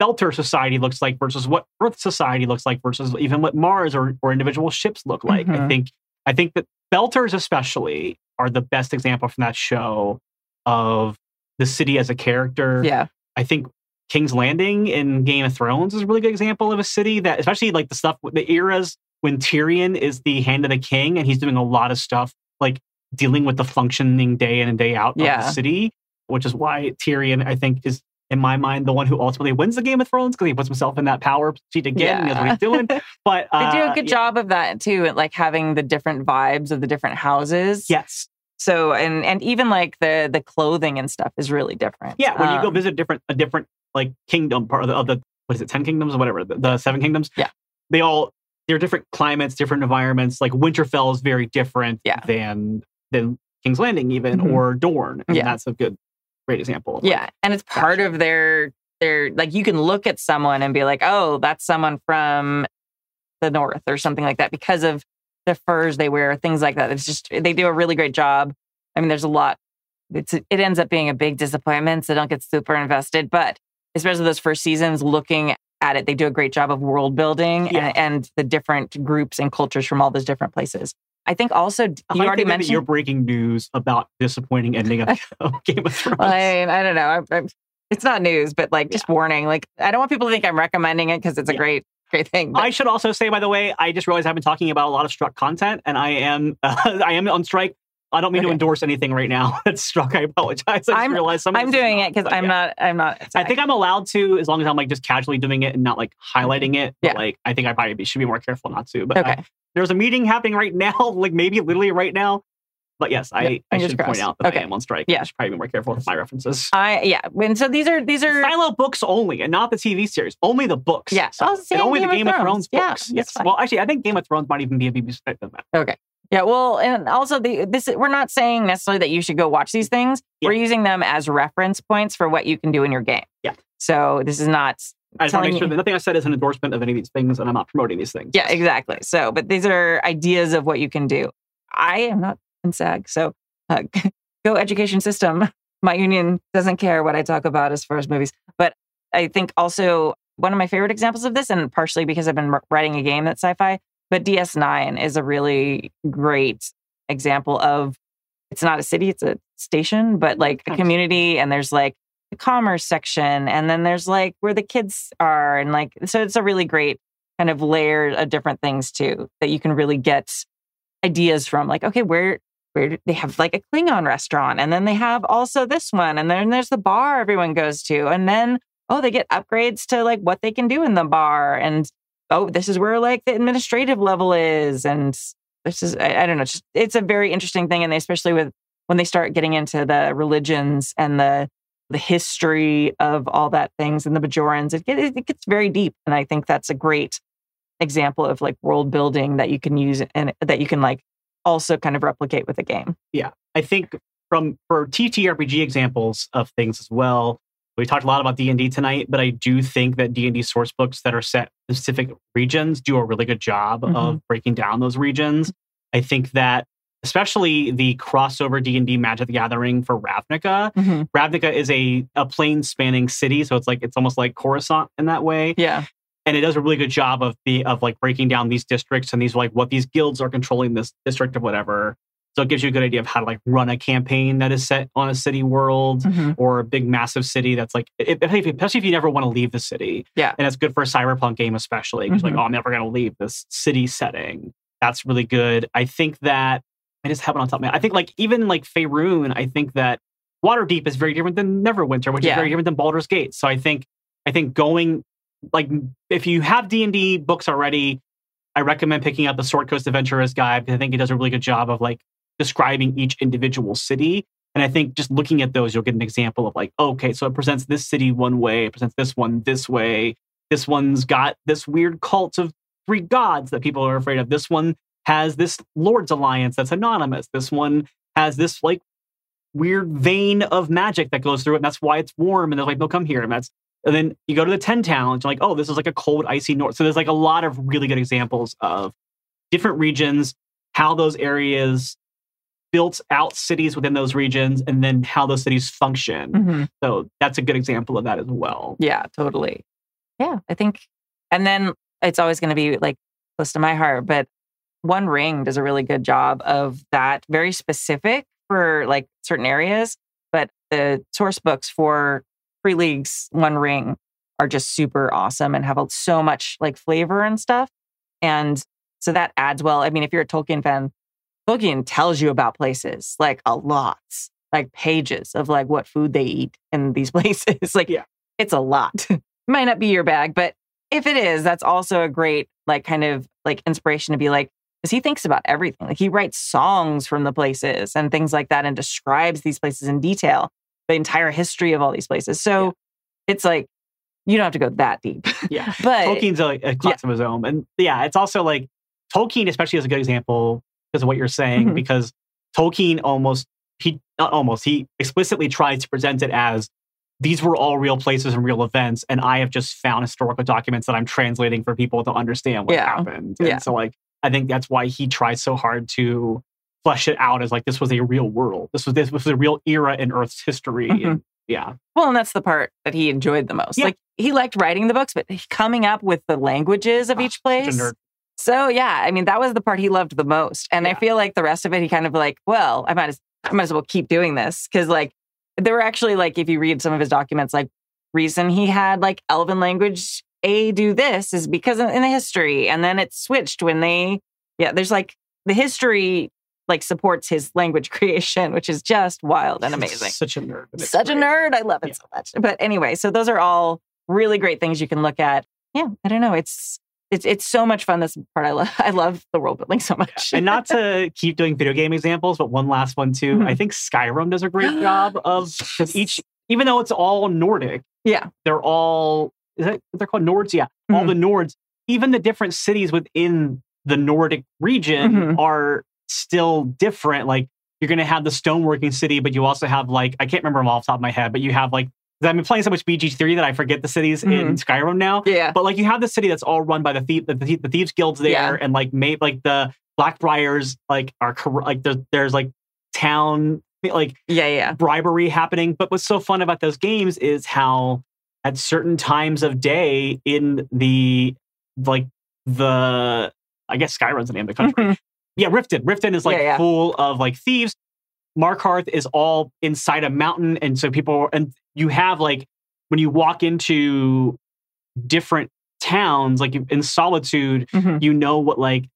Belter society looks like versus what Earth society looks like versus even what Mars or, or individual ships look like. I Mhm. think I think that Belters especially are the best example from that show of the city as a character. Yeah. I think King's Landing in Game of Thrones is a really good example of a city that, especially like the stuff, the eras when Tyrion is the hand of the king and he's doing a lot of stuff like dealing with the functioning day in and day out of the city, which is why Tyrion, I think, is in my mind the one who ultimately wins the Game of Thrones because he puts himself in that power seat again. and knows what he's doing. But They do uh, a good yeah, job of that too, at like having the different vibes of the different houses. Yes. So and and even like the the clothing and stuff is really different. Yeah, when you go Um, visit different a different like kingdom part of the, of the what is it, ten kingdoms or whatever, the, the seven kingdoms. Yeah. they all they're different climates, different environments. Like Winterfell is very different Yeah. than than King's Landing, even Mhm. or Dorne. And Yeah. that's a good, great example. of, like, Yeah, and it's part of their their like you can look at someone and be like, "Oh, that's someone from the north or something like that because of the furs they wear, things like that." It's just they do a really great job. I mean, there's a lot. It's it ends up being a big disappointment, so don't get super invested. But especially those first seasons, looking at it, they do a great job of world building Yeah. and, and the different groups and cultures from all those different places. I think also you I already the way that mentioned you're breaking news about disappointing ending of, of Game of Thrones. I, I don't know. I, it's not news, but like just warning. Like I don't want people to think I'm recommending it because it's a Yeah. great, great thing. But I should also say, by the way, I just realized I've been talking about a lot of struck content, and I am I am on strike. I don't mean to endorse anything right now that's struck. I apologize. I just I'm- realized some. I'm doing not, it because I'm yeah. not. I'm not. I think I'm allowed to, as long as I'm like just casually doing it and not like highlighting it. But. Yeah. like I think I probably should be more careful not to. But I- okay. there's a meeting happening right now, like maybe literally right now. But yes, I, Yeah, I should point out that Okay. I am on strike. Yeah. I should probably be more careful with my references. I yeah. And so these are these are Silo books only, and not the TV series. Only the books. Yeah. So- Oh, and only Game the Game of Thrones. Thrones, Yeah, books. that's yes. Well, actually, I think Game of Thrones might even be a BBC. Of that. Okay. Yeah. Well, and also the this we're not saying necessarily that you should go watch these things. Yeah. We're using them as reference points for what you can do in your game. Yeah. So this is not I just want to make sure that nothing I said is an endorsement of any of these things, and I'm not promoting these things. Yeah, exactly. So, but these are ideas of what you can do. I am not in SAG, so uh, go education system. My union doesn't care what I talk about as far as movies, but I think also one of my favorite examples of this, and partially because I've been writing a game that's sci-fi, but DS9 is a really great example of it's not a city, it's a station, but like a community, and there's like the commerce section, and then there's like where the kids are, and like so it's a really great kind of layer of different things too that you can really get ideas from like okay where where they have like a klingon restaurant and then they have also this one and then there's the bar everyone goes to and then oh they get upgrades to like what they can do in the bar and oh this is where like the administrative level is and this is i, I don't know it's, just, it's a very interesting thing and they, especially with when they start getting into the religions and the the history of all that things and the Bajorans, it, get, it gets very deep. And I think that's a great example of like world building that you can use and that you can like also kind of replicate with a game. Yeah. I think from for TTRPG examples of things as well. We talked a lot about D and D tonight, but I do think that D and D source books that are set in specific regions do a really good job Mhm. of breaking down those regions. I think that especially the crossover D and D Magic the Gathering for Ravnica. Ravnica is a a plane spanning city, so it's like it's almost like Coruscant in that way Yeah. And it does a really good job of the of like breaking down these districts and these like what these guilds are controlling this district or whatever. So it gives you a good idea of how to like run a campaign that is set on a city world Mhm. or a big massive city that's like it, especially if you never want to leave the city. Yeah. and it's good for a cyberpunk game especially because Mhm. like oh I'm never going to leave this city setting. That's really good. I think that I just have it on top of my. I think like even like Faerun, I think that Waterdeep is very different than Neverwinter, which Yeah. is very different than Baldur's Gate. So I think I think going like if you have D and D books already, I recommend picking up the Sword Coast Adventurers Guide because I think it does a really good job of like describing each individual city. And I think just looking at those, you'll get an example of like, okay, so it presents this city one way, it presents this one this way. This one's got this weird cult of three gods that people are afraid of. This one has this Lord's Alliance that's anonymous. This one has this like weird vein of magic that goes through it, and that's why it's warm. And they're like, they'll come here, and that's and then you go to the Ten Towns, you're like, oh, this is like a cold, icy north. So there's like a lot of really good examples of different regions, how those areas built out cities within those regions, and then how those cities function. Mhm. So that's a good example of that as well. Yeah, totally. Yeah, I think, and then it's always going to be like close to my heart, but One Ring does a really good job of that, very specific for like certain areas. But the source books for Free League's One Ring are just super awesome and have so much like flavor and stuff. And so that adds well. I mean, if you're a Tolkien fan, Tolkien tells you about places like a lot, like pages of like what food they eat in these places. like, Yeah. it's a lot. Might not be your bag, but if it is, that's also a great like kind of like inspiration to be like, because he thinks about everything. Like he writes songs from the places and things like that and describes these places in detail, the entire history of all these places. So Yeah. it's like, you don't have to go that deep. Yeah. But Tolkien's a, a class of his own. And yeah, it's also like Tolkien, especially, is a good example because of what you're saying, Mhm. because Tolkien almost, he, not almost, he explicitly tries to present it as these were all real places and real events. And I have just found historical documents that I'm translating for people to understand what Yeah. happened. And Yeah. so, like, I think that's why he tries so hard to flesh it out as like this was a real world. This was this was a real era in Earth's history. Mhm. And yeah. Well, and that's the part that he enjoyed the most. Yeah. Like he liked writing the books, but coming up with the languages of Ah, each place. So yeah, I mean that was the part he loved the most. And I feel like the rest of it, he kind of like, well, I might as I might as well keep doing this because like there were actually like if you read some of his documents, like reason he had like Elven language A do this is because in the history, and then it switched when they yeah. There's like the history like supports his language creation, which is just wild and amazing. Such a nerd. Such a nerd. I love it Yeah. so much. But anyway, so those are all really great things you can look at. Yeah, I don't know. It's it's it's so much fun. This part I love. I love the world building so much. and not to keep doing video game examples, but one last one too. Mhm. I think Skyrim does a great job of because each, even though it's all Nordic, yeah, they're all is that what they're called Nords? Yeah, all Mhm. the Nords, even the different cities within the Nordic region Mhm. are still different. Like you're going to have the stoneworking city, but you also have like I can't remember them off the top of my head, but you have like I've been playing so much BG3 that I forget the cities in Mm-hmm. Skyrim now. yeah, But like you have the city that's all run by the thief, the, the, the thieves guilds there, Yeah. and like maybe like the Blackbriars like are like there's there's like town like yeah, yeah. bribery happening. But what's so fun about those games is how at certain times of day in the like the I guess Skyrim's the name of the country. Mhm. Yeah, Riften. Riften is like Yeah, yeah. full of like thieves. Markarth is all inside a mountain, and so people and you have like when you walk into different towns, like in Solitude, Mhm. you know what like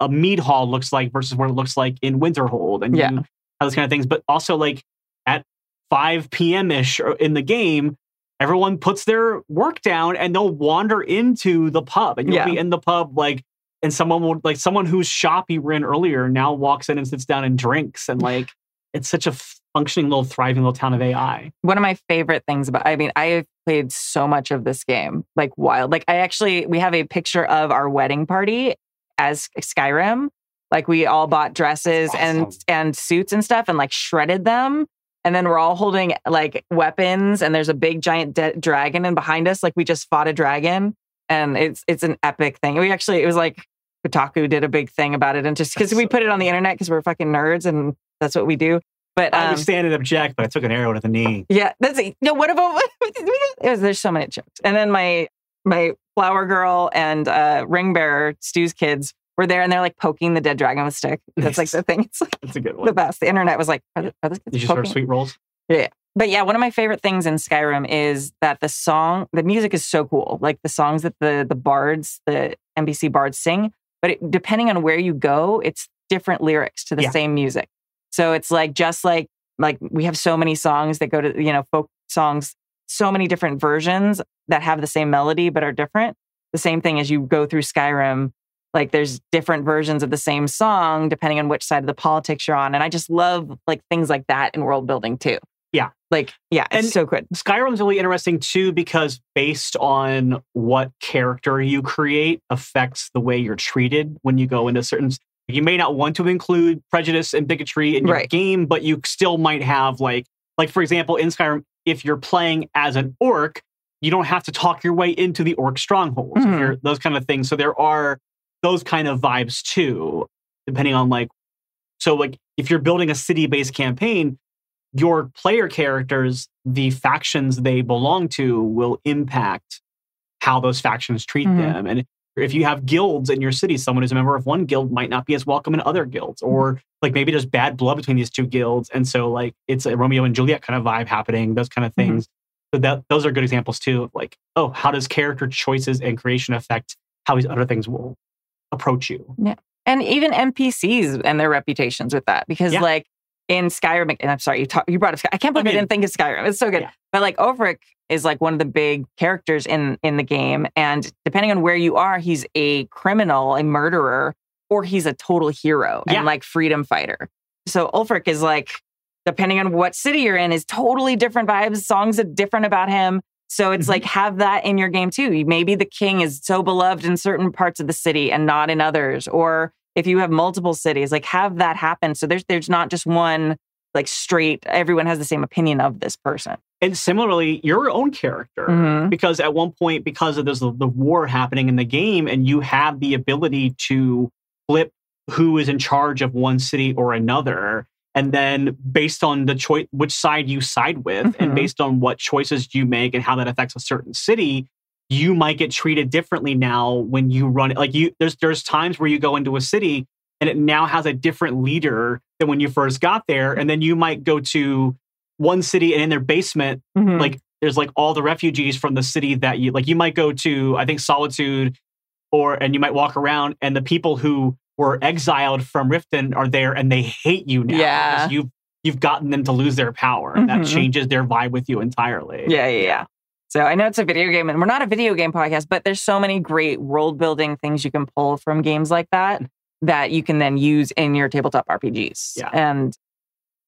a mead hall looks like versus what it looks like in Winterhold, and Yeah. you those kind of things. But also like at 5 p.m. ish in the game, everyone puts their work down and they'll wander into the pub, and you'll Yeah. be in the pub like. And someone will like someone whose shop you were in earlier now walks in and sits down and drinks and like it's such a functioning little thriving little town of AI. One of my favorite things about, I mean, I have played so much of this game, like wild. Like, I actually, we have a picture of our wedding party as Skyrim. Like, we all bought dresses and and suits and stuff, and like shredded them. And then we're all holding like weapons, and there's a big giant de- dragon, and behind us, like we just fought a dragon, and it's it's an epic thing. We actually, it was like Kotaku did a big thing about it, and just because we put it on the internet because we're fucking nerds, and that's what we do. But I um, would stand and object, but I took an arrow to the knee. yeah, that's it. No, what about it was, there's so many jokes. And then my my flower girl and uh ring bearer, Stu's kids, were there and they're like poking the dead dragon with a stick. That's like the thing. It's like That's a good one. the best. The internet was like, are, the, are those kids Did you serve poking? sweet rolls? But yeah, one of my favorite things in Skyrim is that the song, the music is so cool. Like the songs that the the bards, the NPC bards sing, but it, depending on where you go, it's different lyrics to the Yeah. same music. So it's like just like like we have so many songs that go to you know folk songs, so many different versions that have the same melody but are different. The same thing as you go through Skyrim, like there's different versions of the same song depending on which side of the politics you're on, and I just love like things like that in world building too. Like, yeah, it's And- so good. Skyrim's really interesting too because based on what character you create affects the way you're treated when you go into certain. You may not want to include prejudice and bigotry in your Right. game, but you still might have like, like for example, in Skyrim, if you're playing as an orc, you don't have to talk your way into the orc strongholds. Mhm. you're- those kind of things. So there are those kind of vibes too, depending on like. So like, if you're building a city-based campaign, your player characters, the factions they belong to, will impact how those factions treat Mhm. them. And if you have guilds in your city, someone who's a member of one guild might not be as welcome in other guilds, or like maybe there's bad blood between these two guilds, and so like it's a Romeo and Juliet kind of vibe happening. Those kind of Mhm. things. So that those are good examples too of like, oh, how does character choices and creation affect how these other things will approach you? Yeah. And even NPCs and their reputations with that. Because Yeah. like in Skyrim, and I'm sorry, you talk, you brought up. I can't believe I, I didn't think of Skyrim. It's so good. Yeah. But like Ulfric is like one of the big characters in in the game. And depending on where you are, he's a criminal, a murderer. or he's a total hero and like freedom fighter. So Ulfric is like, depending on what city you're in, is totally different vibes. Songs are different about him. So it's Mhm. like have that in your game too. Maybe the king is so beloved in certain parts of the city and not in others. Or if you have multiple cities, like have that happen. So there's there's not just one like straight. Everyone has the same opinion of this person. And similarly, your own character. Mhm. Because at one point, because of there's the, the war happening in the game, and you have the ability to flip who is in charge of one city or another. And then based on the choice, which side you side with, Mhm. and based on what choices you make and how that affects a certain city, you might get treated differently now when you run it. Like you, there's there's times where you go into a city and it now has a different leader than when you first got there, and then you might go to one city and in their basement Mhm. like there's like all the refugees from the city that you like you might go to i think solitude or and you might walk around and the people who were exiled from riften are there and they hate you now Yeah. because you've you've gotten them to lose their power and that Mhm. changes their vibe with you entirely Yeah, yeah, yeah. So I know it's a video game, and we're not a video game podcast, but there's so many great world building things you can pull from games like that that you can then use in your tabletop RPGs. Yeah. And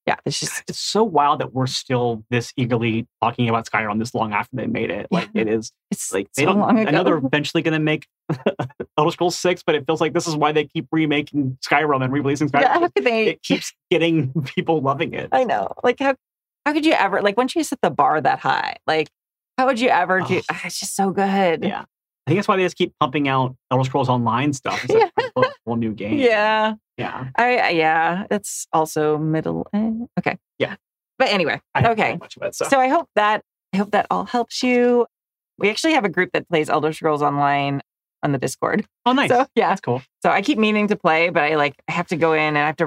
yeah, it's just it's so wild that we're still this eagerly talking about skyrim this long after they made it like Yeah. it is it's like they so don't i know they're eventually going to make elder scrolls 6 but it feels like this is why they keep remaking skyrim and re-releasing skyrim yeah, how could they? it keeps getting people loving it I know. Like how how could you ever like once you set the bar that high? Like how would you ever do? Ah, It's just so good. Yeah. I think that's why they just keep pumping out Elder Scrolls Online stuff. It's like a whole new game. Yeah. Yeah. I yeah. It's also middle. eh, Okay. Yeah. But anyway. Okay. it. So, So I hope that I hope that all helps you. We actually have a group that plays Elder Scrolls Online on the Discord. oh, nice. So yeah, That's cool. so I keep meaning to play, but I like I have to go in and I have to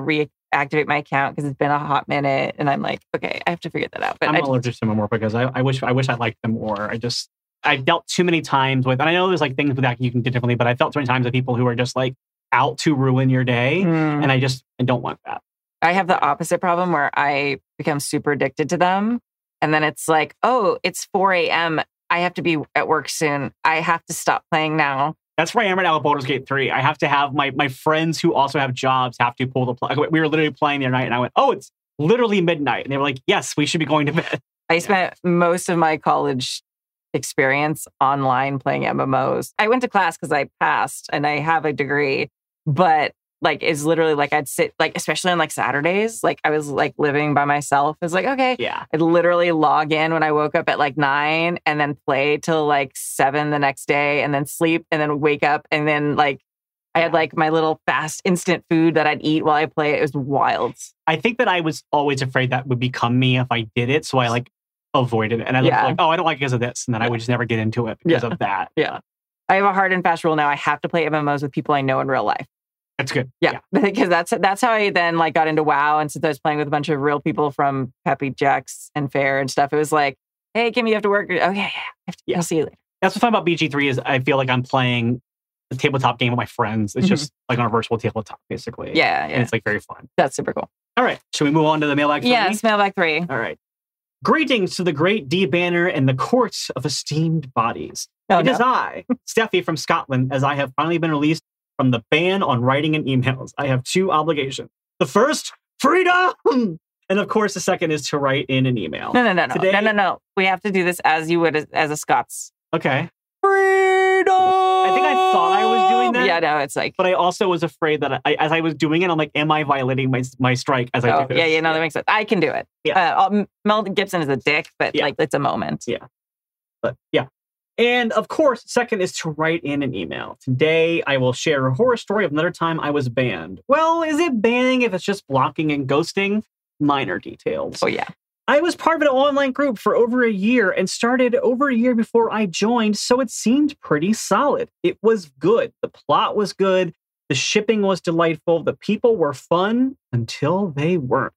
reactivate my account because it's been a hot minute, and I'm like, okay, I have to figure that out. But I'm I allergic to them more because I, I wish I wish I liked them more. I just I've dealt too many times with, and I know there's like things with that you can do differently, but I felt too many times with people who are just like out to ruin your day, Mm. and I just I don't want that. I have the opposite problem where I become super addicted to them, and then it's like, oh, it's 4 a.m. I have to be at work soon. I have to stop playing now. That's where I am right now with Baldur's Gate 3. I have to have my my friends who also have jobs have to pull the plug. We were literally playing the other night, and I went, "Oh, it's literally midnight," and they were like, "Yes, we should be going to bed." I spent most of my college experience online playing MMOs. I went to class because I passed and I have a degree, but like it's literally like I'd sit like especially on like Saturdays, like I was like living by myself. It's like, okay. Yeah, I'd literally log in when I woke up at like nine and then play till like seven the next day and then sleep and then wake up and then like I had like my little fast instant food that I'd eat while I play. It was wild. I think that I was always afraid that would become me if I did it, so I like avoided it, and I was Yeah. like, "Oh, I don't like it because of this," and then I would just never get into it because Yeah. of that. Yeah. I have a hard and fast rule now. I have to play MMOs with people I know in real life. That's good. Yeah, because that's that's how I then like got into WoW, and since I was playing with a bunch of real people from Peppy Jacks and Fair and stuff, it was like, "Hey, Kim, you have to work." Okay, yeah, have to, Yeah. I'll see you later. That's what's fun about BG3 is I feel like I'm playing a tabletop game with my friends. It's Mhm. just like on a virtual tabletop, basically. Yeah, yeah. and it's like very fun. that's super cool. All right, should we move on to the mailbag? me? Yes, mailbag three. All right. Greetings to the great D banner and the courts of esteemed bodies. Oh, it no. is I, Steffi from Scotland, as I have finally been released from the ban on writing and emails. I have two obligations. The first, freedom! And of course, the second is to write in an email. No, no, no, no, Today- no, no, no. We have to do this as you would as, as a Scots. Okay. Freedom. I think I thought I was doing that. Yeah, no, it's like. But I also was afraid that I, as I was doing it, I'm like, am I violating my my strike as I Oh, do this? yeah, yeah, no, that makes sense. I can do it. Yeah. Uh, Mel Gibson is a dick, but Yeah. like it's a moment. Yeah. But yeah. And of course, second is to write in an email. Today, I will share a horror story of another time I was banned. Well, is it banning if it's just blocking and ghosting? Minor details. Oh yeah. I was part of an online group for over a year and started over a year before I joined, so it seemed pretty solid. It was good. The plot was good. The shipping was delightful. The people were fun until they weren't.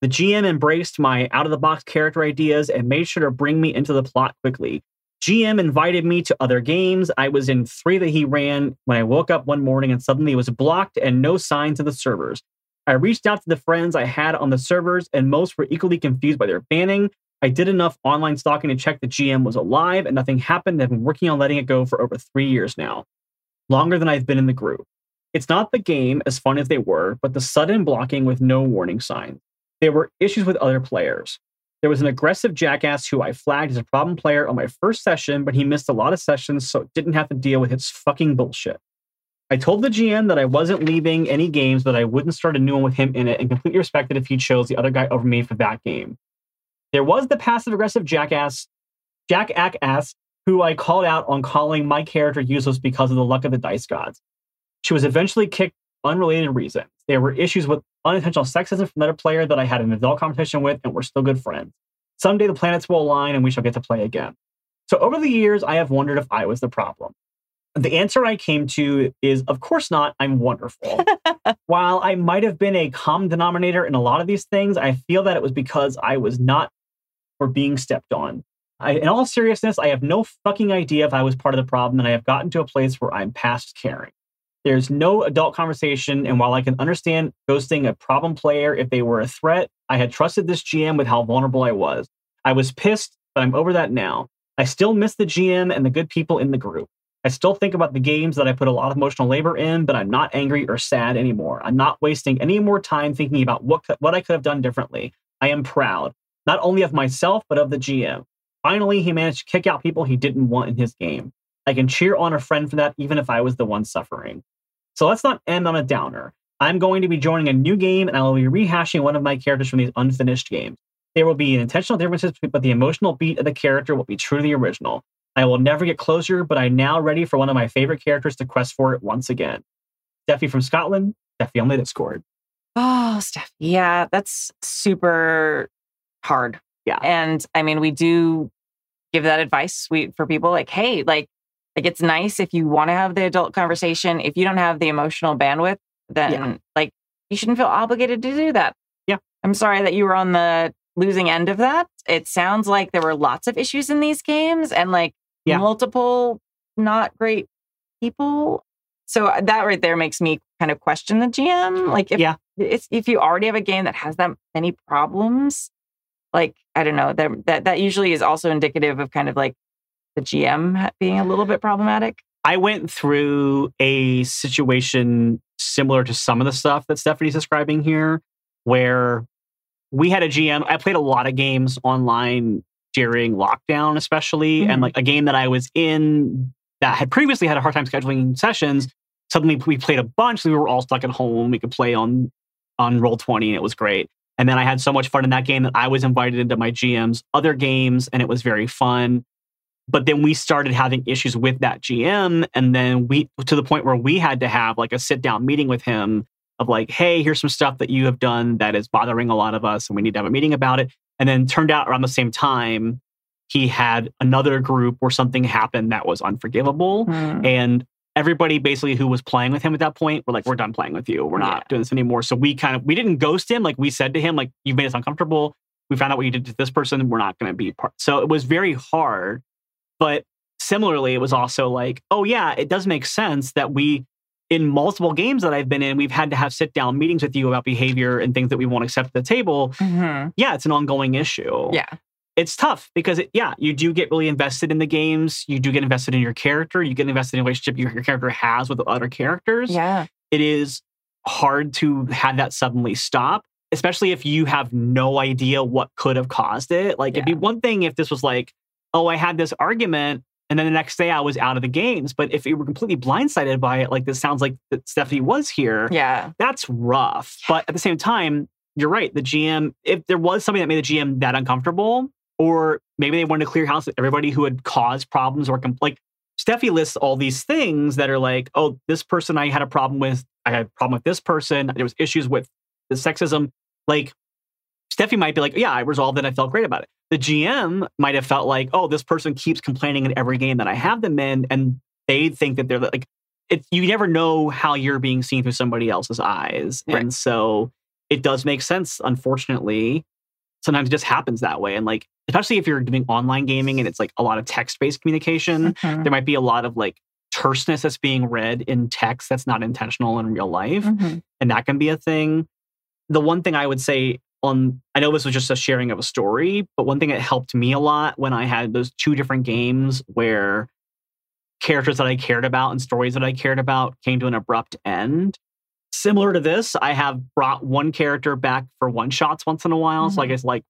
The GM embraced my out of the box character ideas and made sure to bring me into the plot quickly. GM invited me to other games. I was in three that he ran when I woke up one morning and suddenly it was blocked and no signs of the servers. I reached out to the friends I had on the servers, and most were equally confused by their banning. I did enough online stalking to check the GM was alive, and nothing happened. I've been working on letting it go for over three years now, longer than I've been in the group. It's not the game, as fun as they were, but the sudden blocking with no warning signs. There were issues with other players. There was an aggressive jackass who I flagged as a problem player on my first session, but he missed a lot of sessions, so didn't have to deal with his fucking bullshit. I told the GM that I wasn't leaving any games, but I wouldn't start a new one with him in it, and completely respected if he chose the other guy over me for that game. There was the passive aggressive jackass, Jack Ass, who I called out on calling my character useless because of the luck of the dice gods. She was eventually kicked unrelated reasons. There were issues with unintentional sexism from another player that I had an adult competition with, and we're still good friends. Someday the planets will align and we shall get to play again. So over the years, I have wondered if I was the problem. The answer I came to is, of course not. I'm wonderful. While I might have been a common denominator in a lot of these things, I feel that it was because I was not for being stepped on. I, in all seriousness, I have no fucking idea if I was part of the problem, and I have gotten to a place where I'm past caring. There's no adult conversation, and while I can understand ghosting a problem player if they were a threat, I had trusted this GM with how vulnerable I was. I was pissed, but I'm over that now. I still miss the GM and the good people in the group. I still think about the games that I put a lot of emotional labor in, but I'm not angry or sad anymore. I'm not wasting any more time thinking about what, what I could have done differently. I am proud, not only of myself, but of the GM. Finally, he managed to kick out people he didn't want in his game. I can cheer on a friend for that, even if I was the one suffering. So let's not end on a downer. I'm going to be joining a new game and I will be rehashing one of my characters from these unfinished games. There will be intentional differences, but the emotional beat of the character will be true to the original. I will never get closer, but I'm now ready for one of my favorite characters to quest for it once again. Steffi from Scotland, Steffi on the Discord. Oh, Steffi. Yeah, that's super hard. Yeah. And I mean, we do give that advice we, for people like, hey, like, like it's nice if you want to have the adult conversation. If you don't have the emotional bandwidth, then Yeah. like you shouldn't feel obligated to do that. Yeah. I'm sorry that you were on the losing end of that. It sounds like there were lots of issues in these games and like Yeah. multiple not great people. So uh, that right there makes me kind of question the GM. Like if Yeah. it's, if you already have a game that has that many problems, like I don't know, that that that usually is also indicative of kind of like the GM being a little bit problematic. I went through a situation similar to some of the stuff that Stephanie's describing here, where we had a GM. I played a lot of games online during lockdown, especially, Mhm. and like a game that I was in that had previously had a hard time scheduling sessions. Suddenly, we played a bunch. We were all stuck at home. We could play on on Roll Twenty, and it was great. And then I had so much fun in that game that I was invited into my GM's other games, and it was very fun but then we started having issues with that GM and then we to the point where we had to have like a sit down meeting with him of like hey here's some stuff that you have done that is bothering a lot of us and we need to have a meeting about it. And then turned out around the same time he had another group where something happened that was unforgivable Hmm. and everybody basically who was playing with him at that point were like we're done playing with you. We're not Yeah. doing this anymore. So we kind of we didn't ghost him like we said to him like you've made us uncomfortable. We found out what you did to this person. We're not going to be part. So it was very hard but similarly it was also like oh yeah it does make sense that we in multiple games that i've been in we've had to have sit down meetings with you about behavior and things that we won't accept at the table Mhm. yeah it's an ongoing issue Yeah. it's tough because it, yeah, you do get really invested in the games. You do get invested in your character. You get invested in the relationship your, your character has with other characters. Yeah. It is hard to have that suddenly stop, especially if you have no idea what could have caused it. Like it'd be one thing if this was like, oh, I had this argument and then the next day I was out of the games. But if you were completely blindsided by it, like this sounds like that Stephanie was here, Yeah. that's rough. But at the same time, you're right. The GM, if there was something that made the GM that uncomfortable, or maybe they wanted to clear house with everybody who had caused problems or com- like Steffi lists all these things that are like, oh, this person I had a problem with. I had a problem with this person. There was issues with the sexism. Like Steffi might be like, yeah, I resolved it. I felt great about it. The GM might have felt like, oh, this person keeps complaining in every game that I have them in, and they think that they're like, it, you never know how you're being seen through somebody else's eyes, Right. and so it does make sense. Unfortunately, sometimes it just happens that way, and like especially if you're doing online gaming and it's like a lot of text based communication, Mhm. there might be a lot of like terseness that's being read in text that's not intentional in real life Mhm. and that can be a thing. The one thing I would say on, I know this was just a sharing of a story, but one thing that helped me a lot when I had those two different games where characters that I cared about and stories that I cared about came to an abrupt end. Similar to this, I have brought one character back for one shots once in a while. So I Mhm. guess like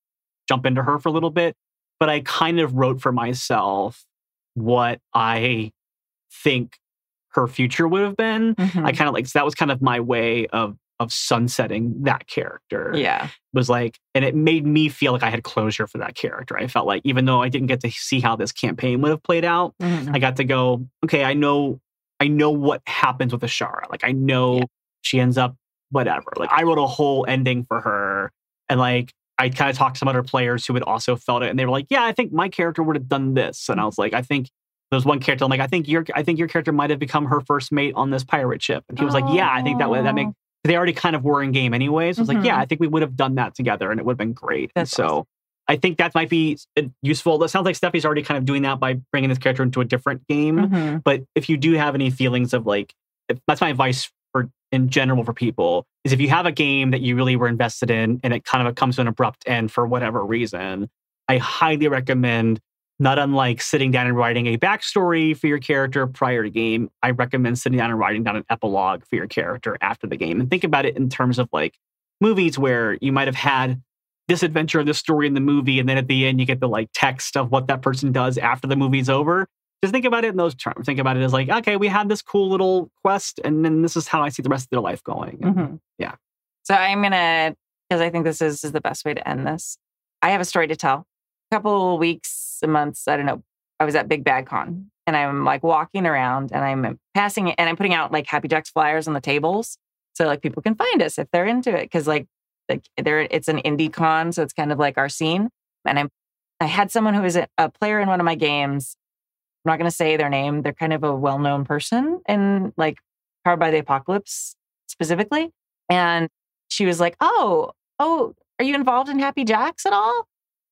jump into her for a little bit. But I kind of wrote for myself what I think her future would have been. Mhm. I kind of like so that was kind of my way of of sunsetting that character yeah. was like, and it made me feel like I had closure for that character. I felt like even though I didn't get to see how this campaign would have played out, Mhm. I got to go, okay, I know, I know what happens with Ashara. Like I know Yeah. she ends up whatever. Like I wrote a whole ending for her, and like I kind of talked to some other players who had also felt it, and they were like, yeah, I think my character would have done this, and I was like, I think. There's one character. I'm like, I think your, I think your character might have become her first mate on this pirate ship. And he was like, Yeah, I think that would that make. They already kind of were in game anyways. I was like, yeah, Mhm. I think we would have done that together and it would have been great. So awesome. I think that might be useful. That sounds like Steffi's already kind of doing that by bringing this character into a different game. Mhm. But if you do have any feelings of like, if, that's my advice for in general for people is if you have a game that you really were invested in and it kind of comes to an abrupt end for whatever reason, I highly recommend not unlike sitting down and writing a backstory for your character prior to game, I recommend sitting down and writing down an epilogue for your character after the game. And think about it in terms of like movies where you might have had this adventure or this story in the movie, and then at the end you get the like text of what that person does after the movie's over. Just think about it in those terms. Think about it as like, okay, we had this cool little quest, and then this is how I see the rest of their life going. Mhm. Yeah. So I'm gonna because I think this is, is the best way to end this. I have a story to tell. Couple weeks, months, I don't know. I was at Big Bad Con and I'm like walking around and I'm passing it and I'm putting out like Happy Jacks flyers on the tables so like people can find us if they're into it because like like there it's an indie con so it's kind of like our scene and I'm I had someone who was a, a player in one of my games. I'm not going to say their name. They're kind of a well-known person and like Powered by the Apocalypse specifically. And she was like, "Oh, oh, are you involved in Happy Jacks at all?"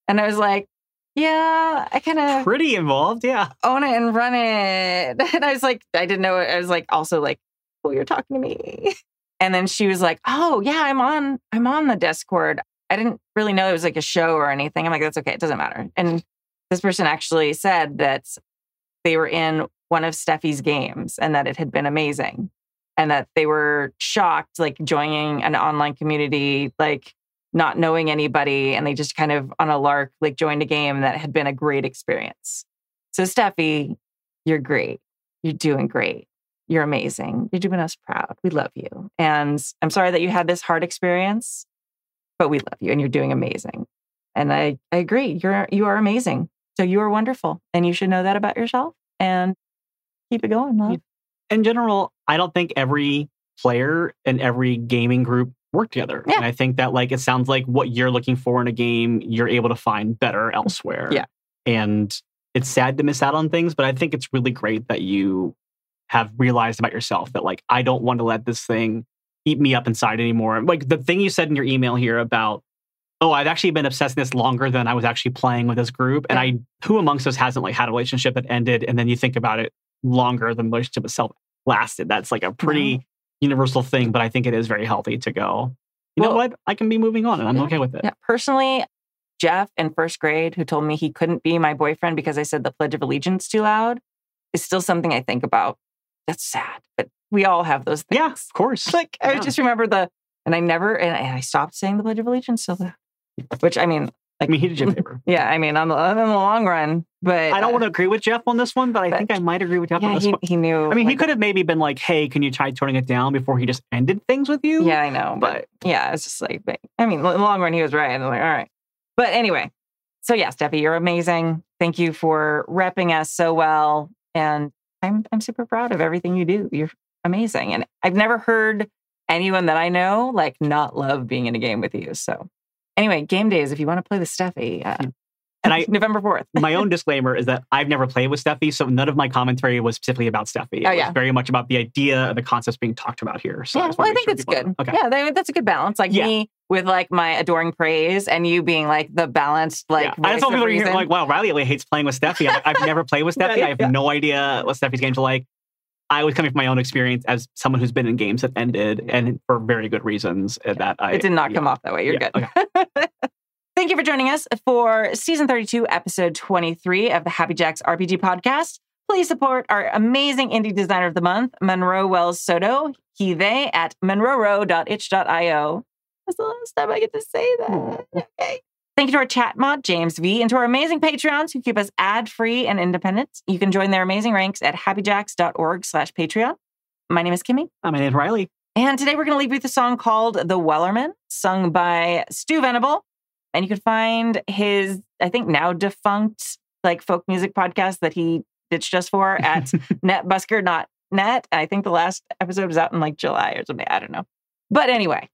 And I was like, "Yeah, I kind of Pretty involved, yeah. own it and run it." And I was like, I didn't know. it. I was like, also like, "Oh, you're talking to me." And then she was like, "Oh, yeah, I'm on. I'm on the Discord. I didn't really know it was like a show or anything." I'm like, "That's okay. It doesn't matter." And this person actually said that they were in one of Steffi's games and that it had been amazing and that they were shocked, like joining an online community, like not knowing anybody, and they just kind of on a lark, like joined a game that had been a great experience. So, Steffi, you're great. You're doing great. You're amazing. You're doing us proud. We love you. And I'm sorry that you had this hard experience, but we love you and you're doing amazing. And I, I agree. You're you are amazing. So you are wonderful. And you should know that about yourself and keep it going, love. in general, I don't think every player and every gaming group work together. Yeah. And I think that like it sounds like what you're looking for in a game, you're able to find better elsewhere. Yeah. And it's sad to miss out on things, but I think it's really great that you have realized about yourself that like I don't want to let this thing eat me up inside anymore. Like the thing you said in your email here about oh, I've actually been obsessing this longer than I was actually playing with this group. And I who amongst us hasn't like had a relationship that ended and then you think about it longer than the relationship itself lasted. That's like a pretty universal thing, but I think it is very healthy to go, you know what? I can be moving on and I'm Yeah. okay with it. Yeah, personally, Jeff in first grade, who told me he couldn't be my boyfriend because I said the Pledge of Allegiance too loud, is still something I think about. That's sad, but we all have those things. Yeah, of course. Like I just remember the, and I never, and I, and I stopped saying the Pledge of Allegiance so loud. Which I mean, I mean, he did you a favor. yeah, I mean, on the in the long run, but I don't uh, want to agree with Jeff on this one, but I But- think I might agree with Jeff on Yeah, this he, one. he knew. I mean, he could have maybe been like, hey, can you try toning it down before he just ended things with you? Yeah, I know, but But yeah, it's just like, but, I mean, in the long run, he was right. And I'm like, all right. But anyway, so yeah, Steffi, you're amazing. Thank you for repping us so well. And I'm, I'm super proud of everything you do. You're amazing. And I've never heard anyone that I know like not love being in a game with you. So anyway, game days, if you want to play with Steffi, uh, And I- November 4th. my own disclaimer is that I've never played with Steffi, so none of my commentary was specifically about Steffi. It Oh, was yeah. very much about the idea and the concepts being talked about here. So yeah, just well, I think sure that's good. Okay. Yeah, that- that's a good balance. Like Yeah. me with like my adoring praise and you being like the balanced, like, yeah. I just want people to hear like, wow, Riley really hates playing with Steffi. Like, I've never played with Steffi. I have yeah. no idea what Steffi's games are like. I was coming from my own experience as someone who's been in games that ended and for very good reasons uh, that I it did not yeah. come off that way. You're Yeah, good. Thank you for joining us for season 32, episode 23 of the Happy Jacks RPG podcast. Please support our amazing indie designer of the month, Monroe Wells Soto, he, they, at monroeroe.itch.io. That's the last time I get to say that. Okay. Thank you to our chat mod, James V, and to our amazing Patreons who keep us ad-free and independent. You can join their amazing ranks at happyjacks.org slash Patreon. My name is Kimi. My name's Riley. And today we're going to leave you with a song called The Wellerman, sung by Stu Venable. And you can find his, I think now defunct, like folk music podcast that he ditched us for at netbusker.net. I think the last episode was out in like July or something. I don't know. But anyway,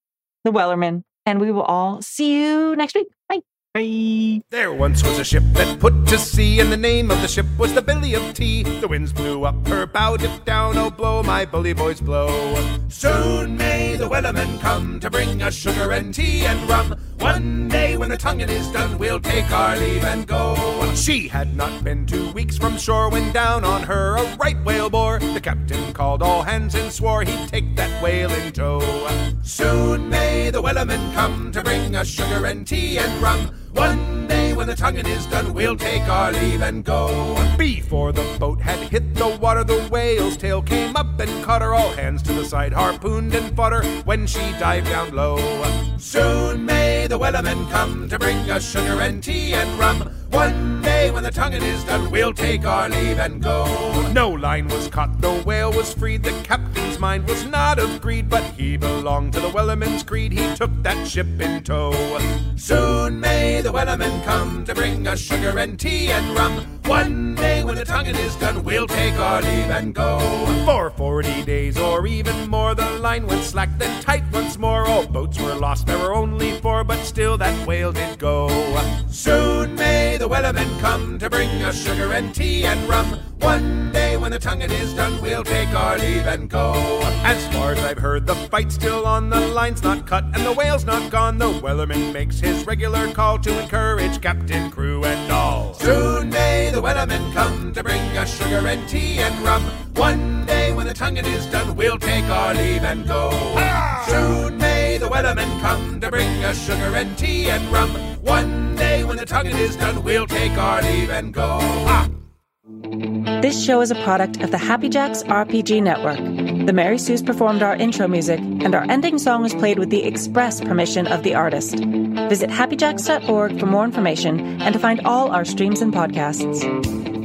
The Wellerman. And we will all see you next week. Bye. Bye. There once was a ship that put to sea, and the name of the ship was the Billy of Tea. The winds blew up her bow, dipped down, oh blow, my bully boys blow. Soon may the Wellerman come to bring us sugar and tea and rum. One day when the tonguing is done, we'll take our leave and go. She had not been two weeks from shore when down on her a right whale bore. The captain called all hands and swore he'd take that whale in tow. Soon may the Wellerman come to bring us sugar and tea and rum. One day when the tonguing is done, we'll take our leave and go. Before the boat had hit the water, the whale's tail came up and caught her. All hands to the side, harpooned and fought her when she dived down low. Soon may the Wellerman come to bring us sugar and tea and rum. One day when the tonguing is done, we'll take our leave and go. No line was caught, the whale was freed. The captain's mind was not of greed, but he belonged to the Wellerman's creed. He took that ship in tow. Soon may the Wellerman come to bring us sugar and tea and rum. One day when the tonguing is done, we'll take our leave and go. For forty days or even more, the line went slack, then tight once more. All boats were lost, there were only four, but still that whale did go. Soon may the Wellerman come to bring us sugar and tea and rum. One day when the tonguing is done, we'll take our leave and go. As far as I've heard, the fight's still on, the line's not cut, and the whale's not gone. The Wellerman makes his regular call to encourage captain, crew, and all. Soon may the Wellerman come to bring us sugar and tea and rum. One day when the tonguing is done, we'll take our leave and go. Ah! Soon may the come to bring us sugar and tea and rum. One day when the tonguing is done, we'll take our leave and go. Ah! This show is a product of the Happy Jacks RPG Network. The Mary Sue's performed our intro music, and our ending song was played with the express permission of the artist. Visit happyjacks.org for more information and to find all our streams and podcasts.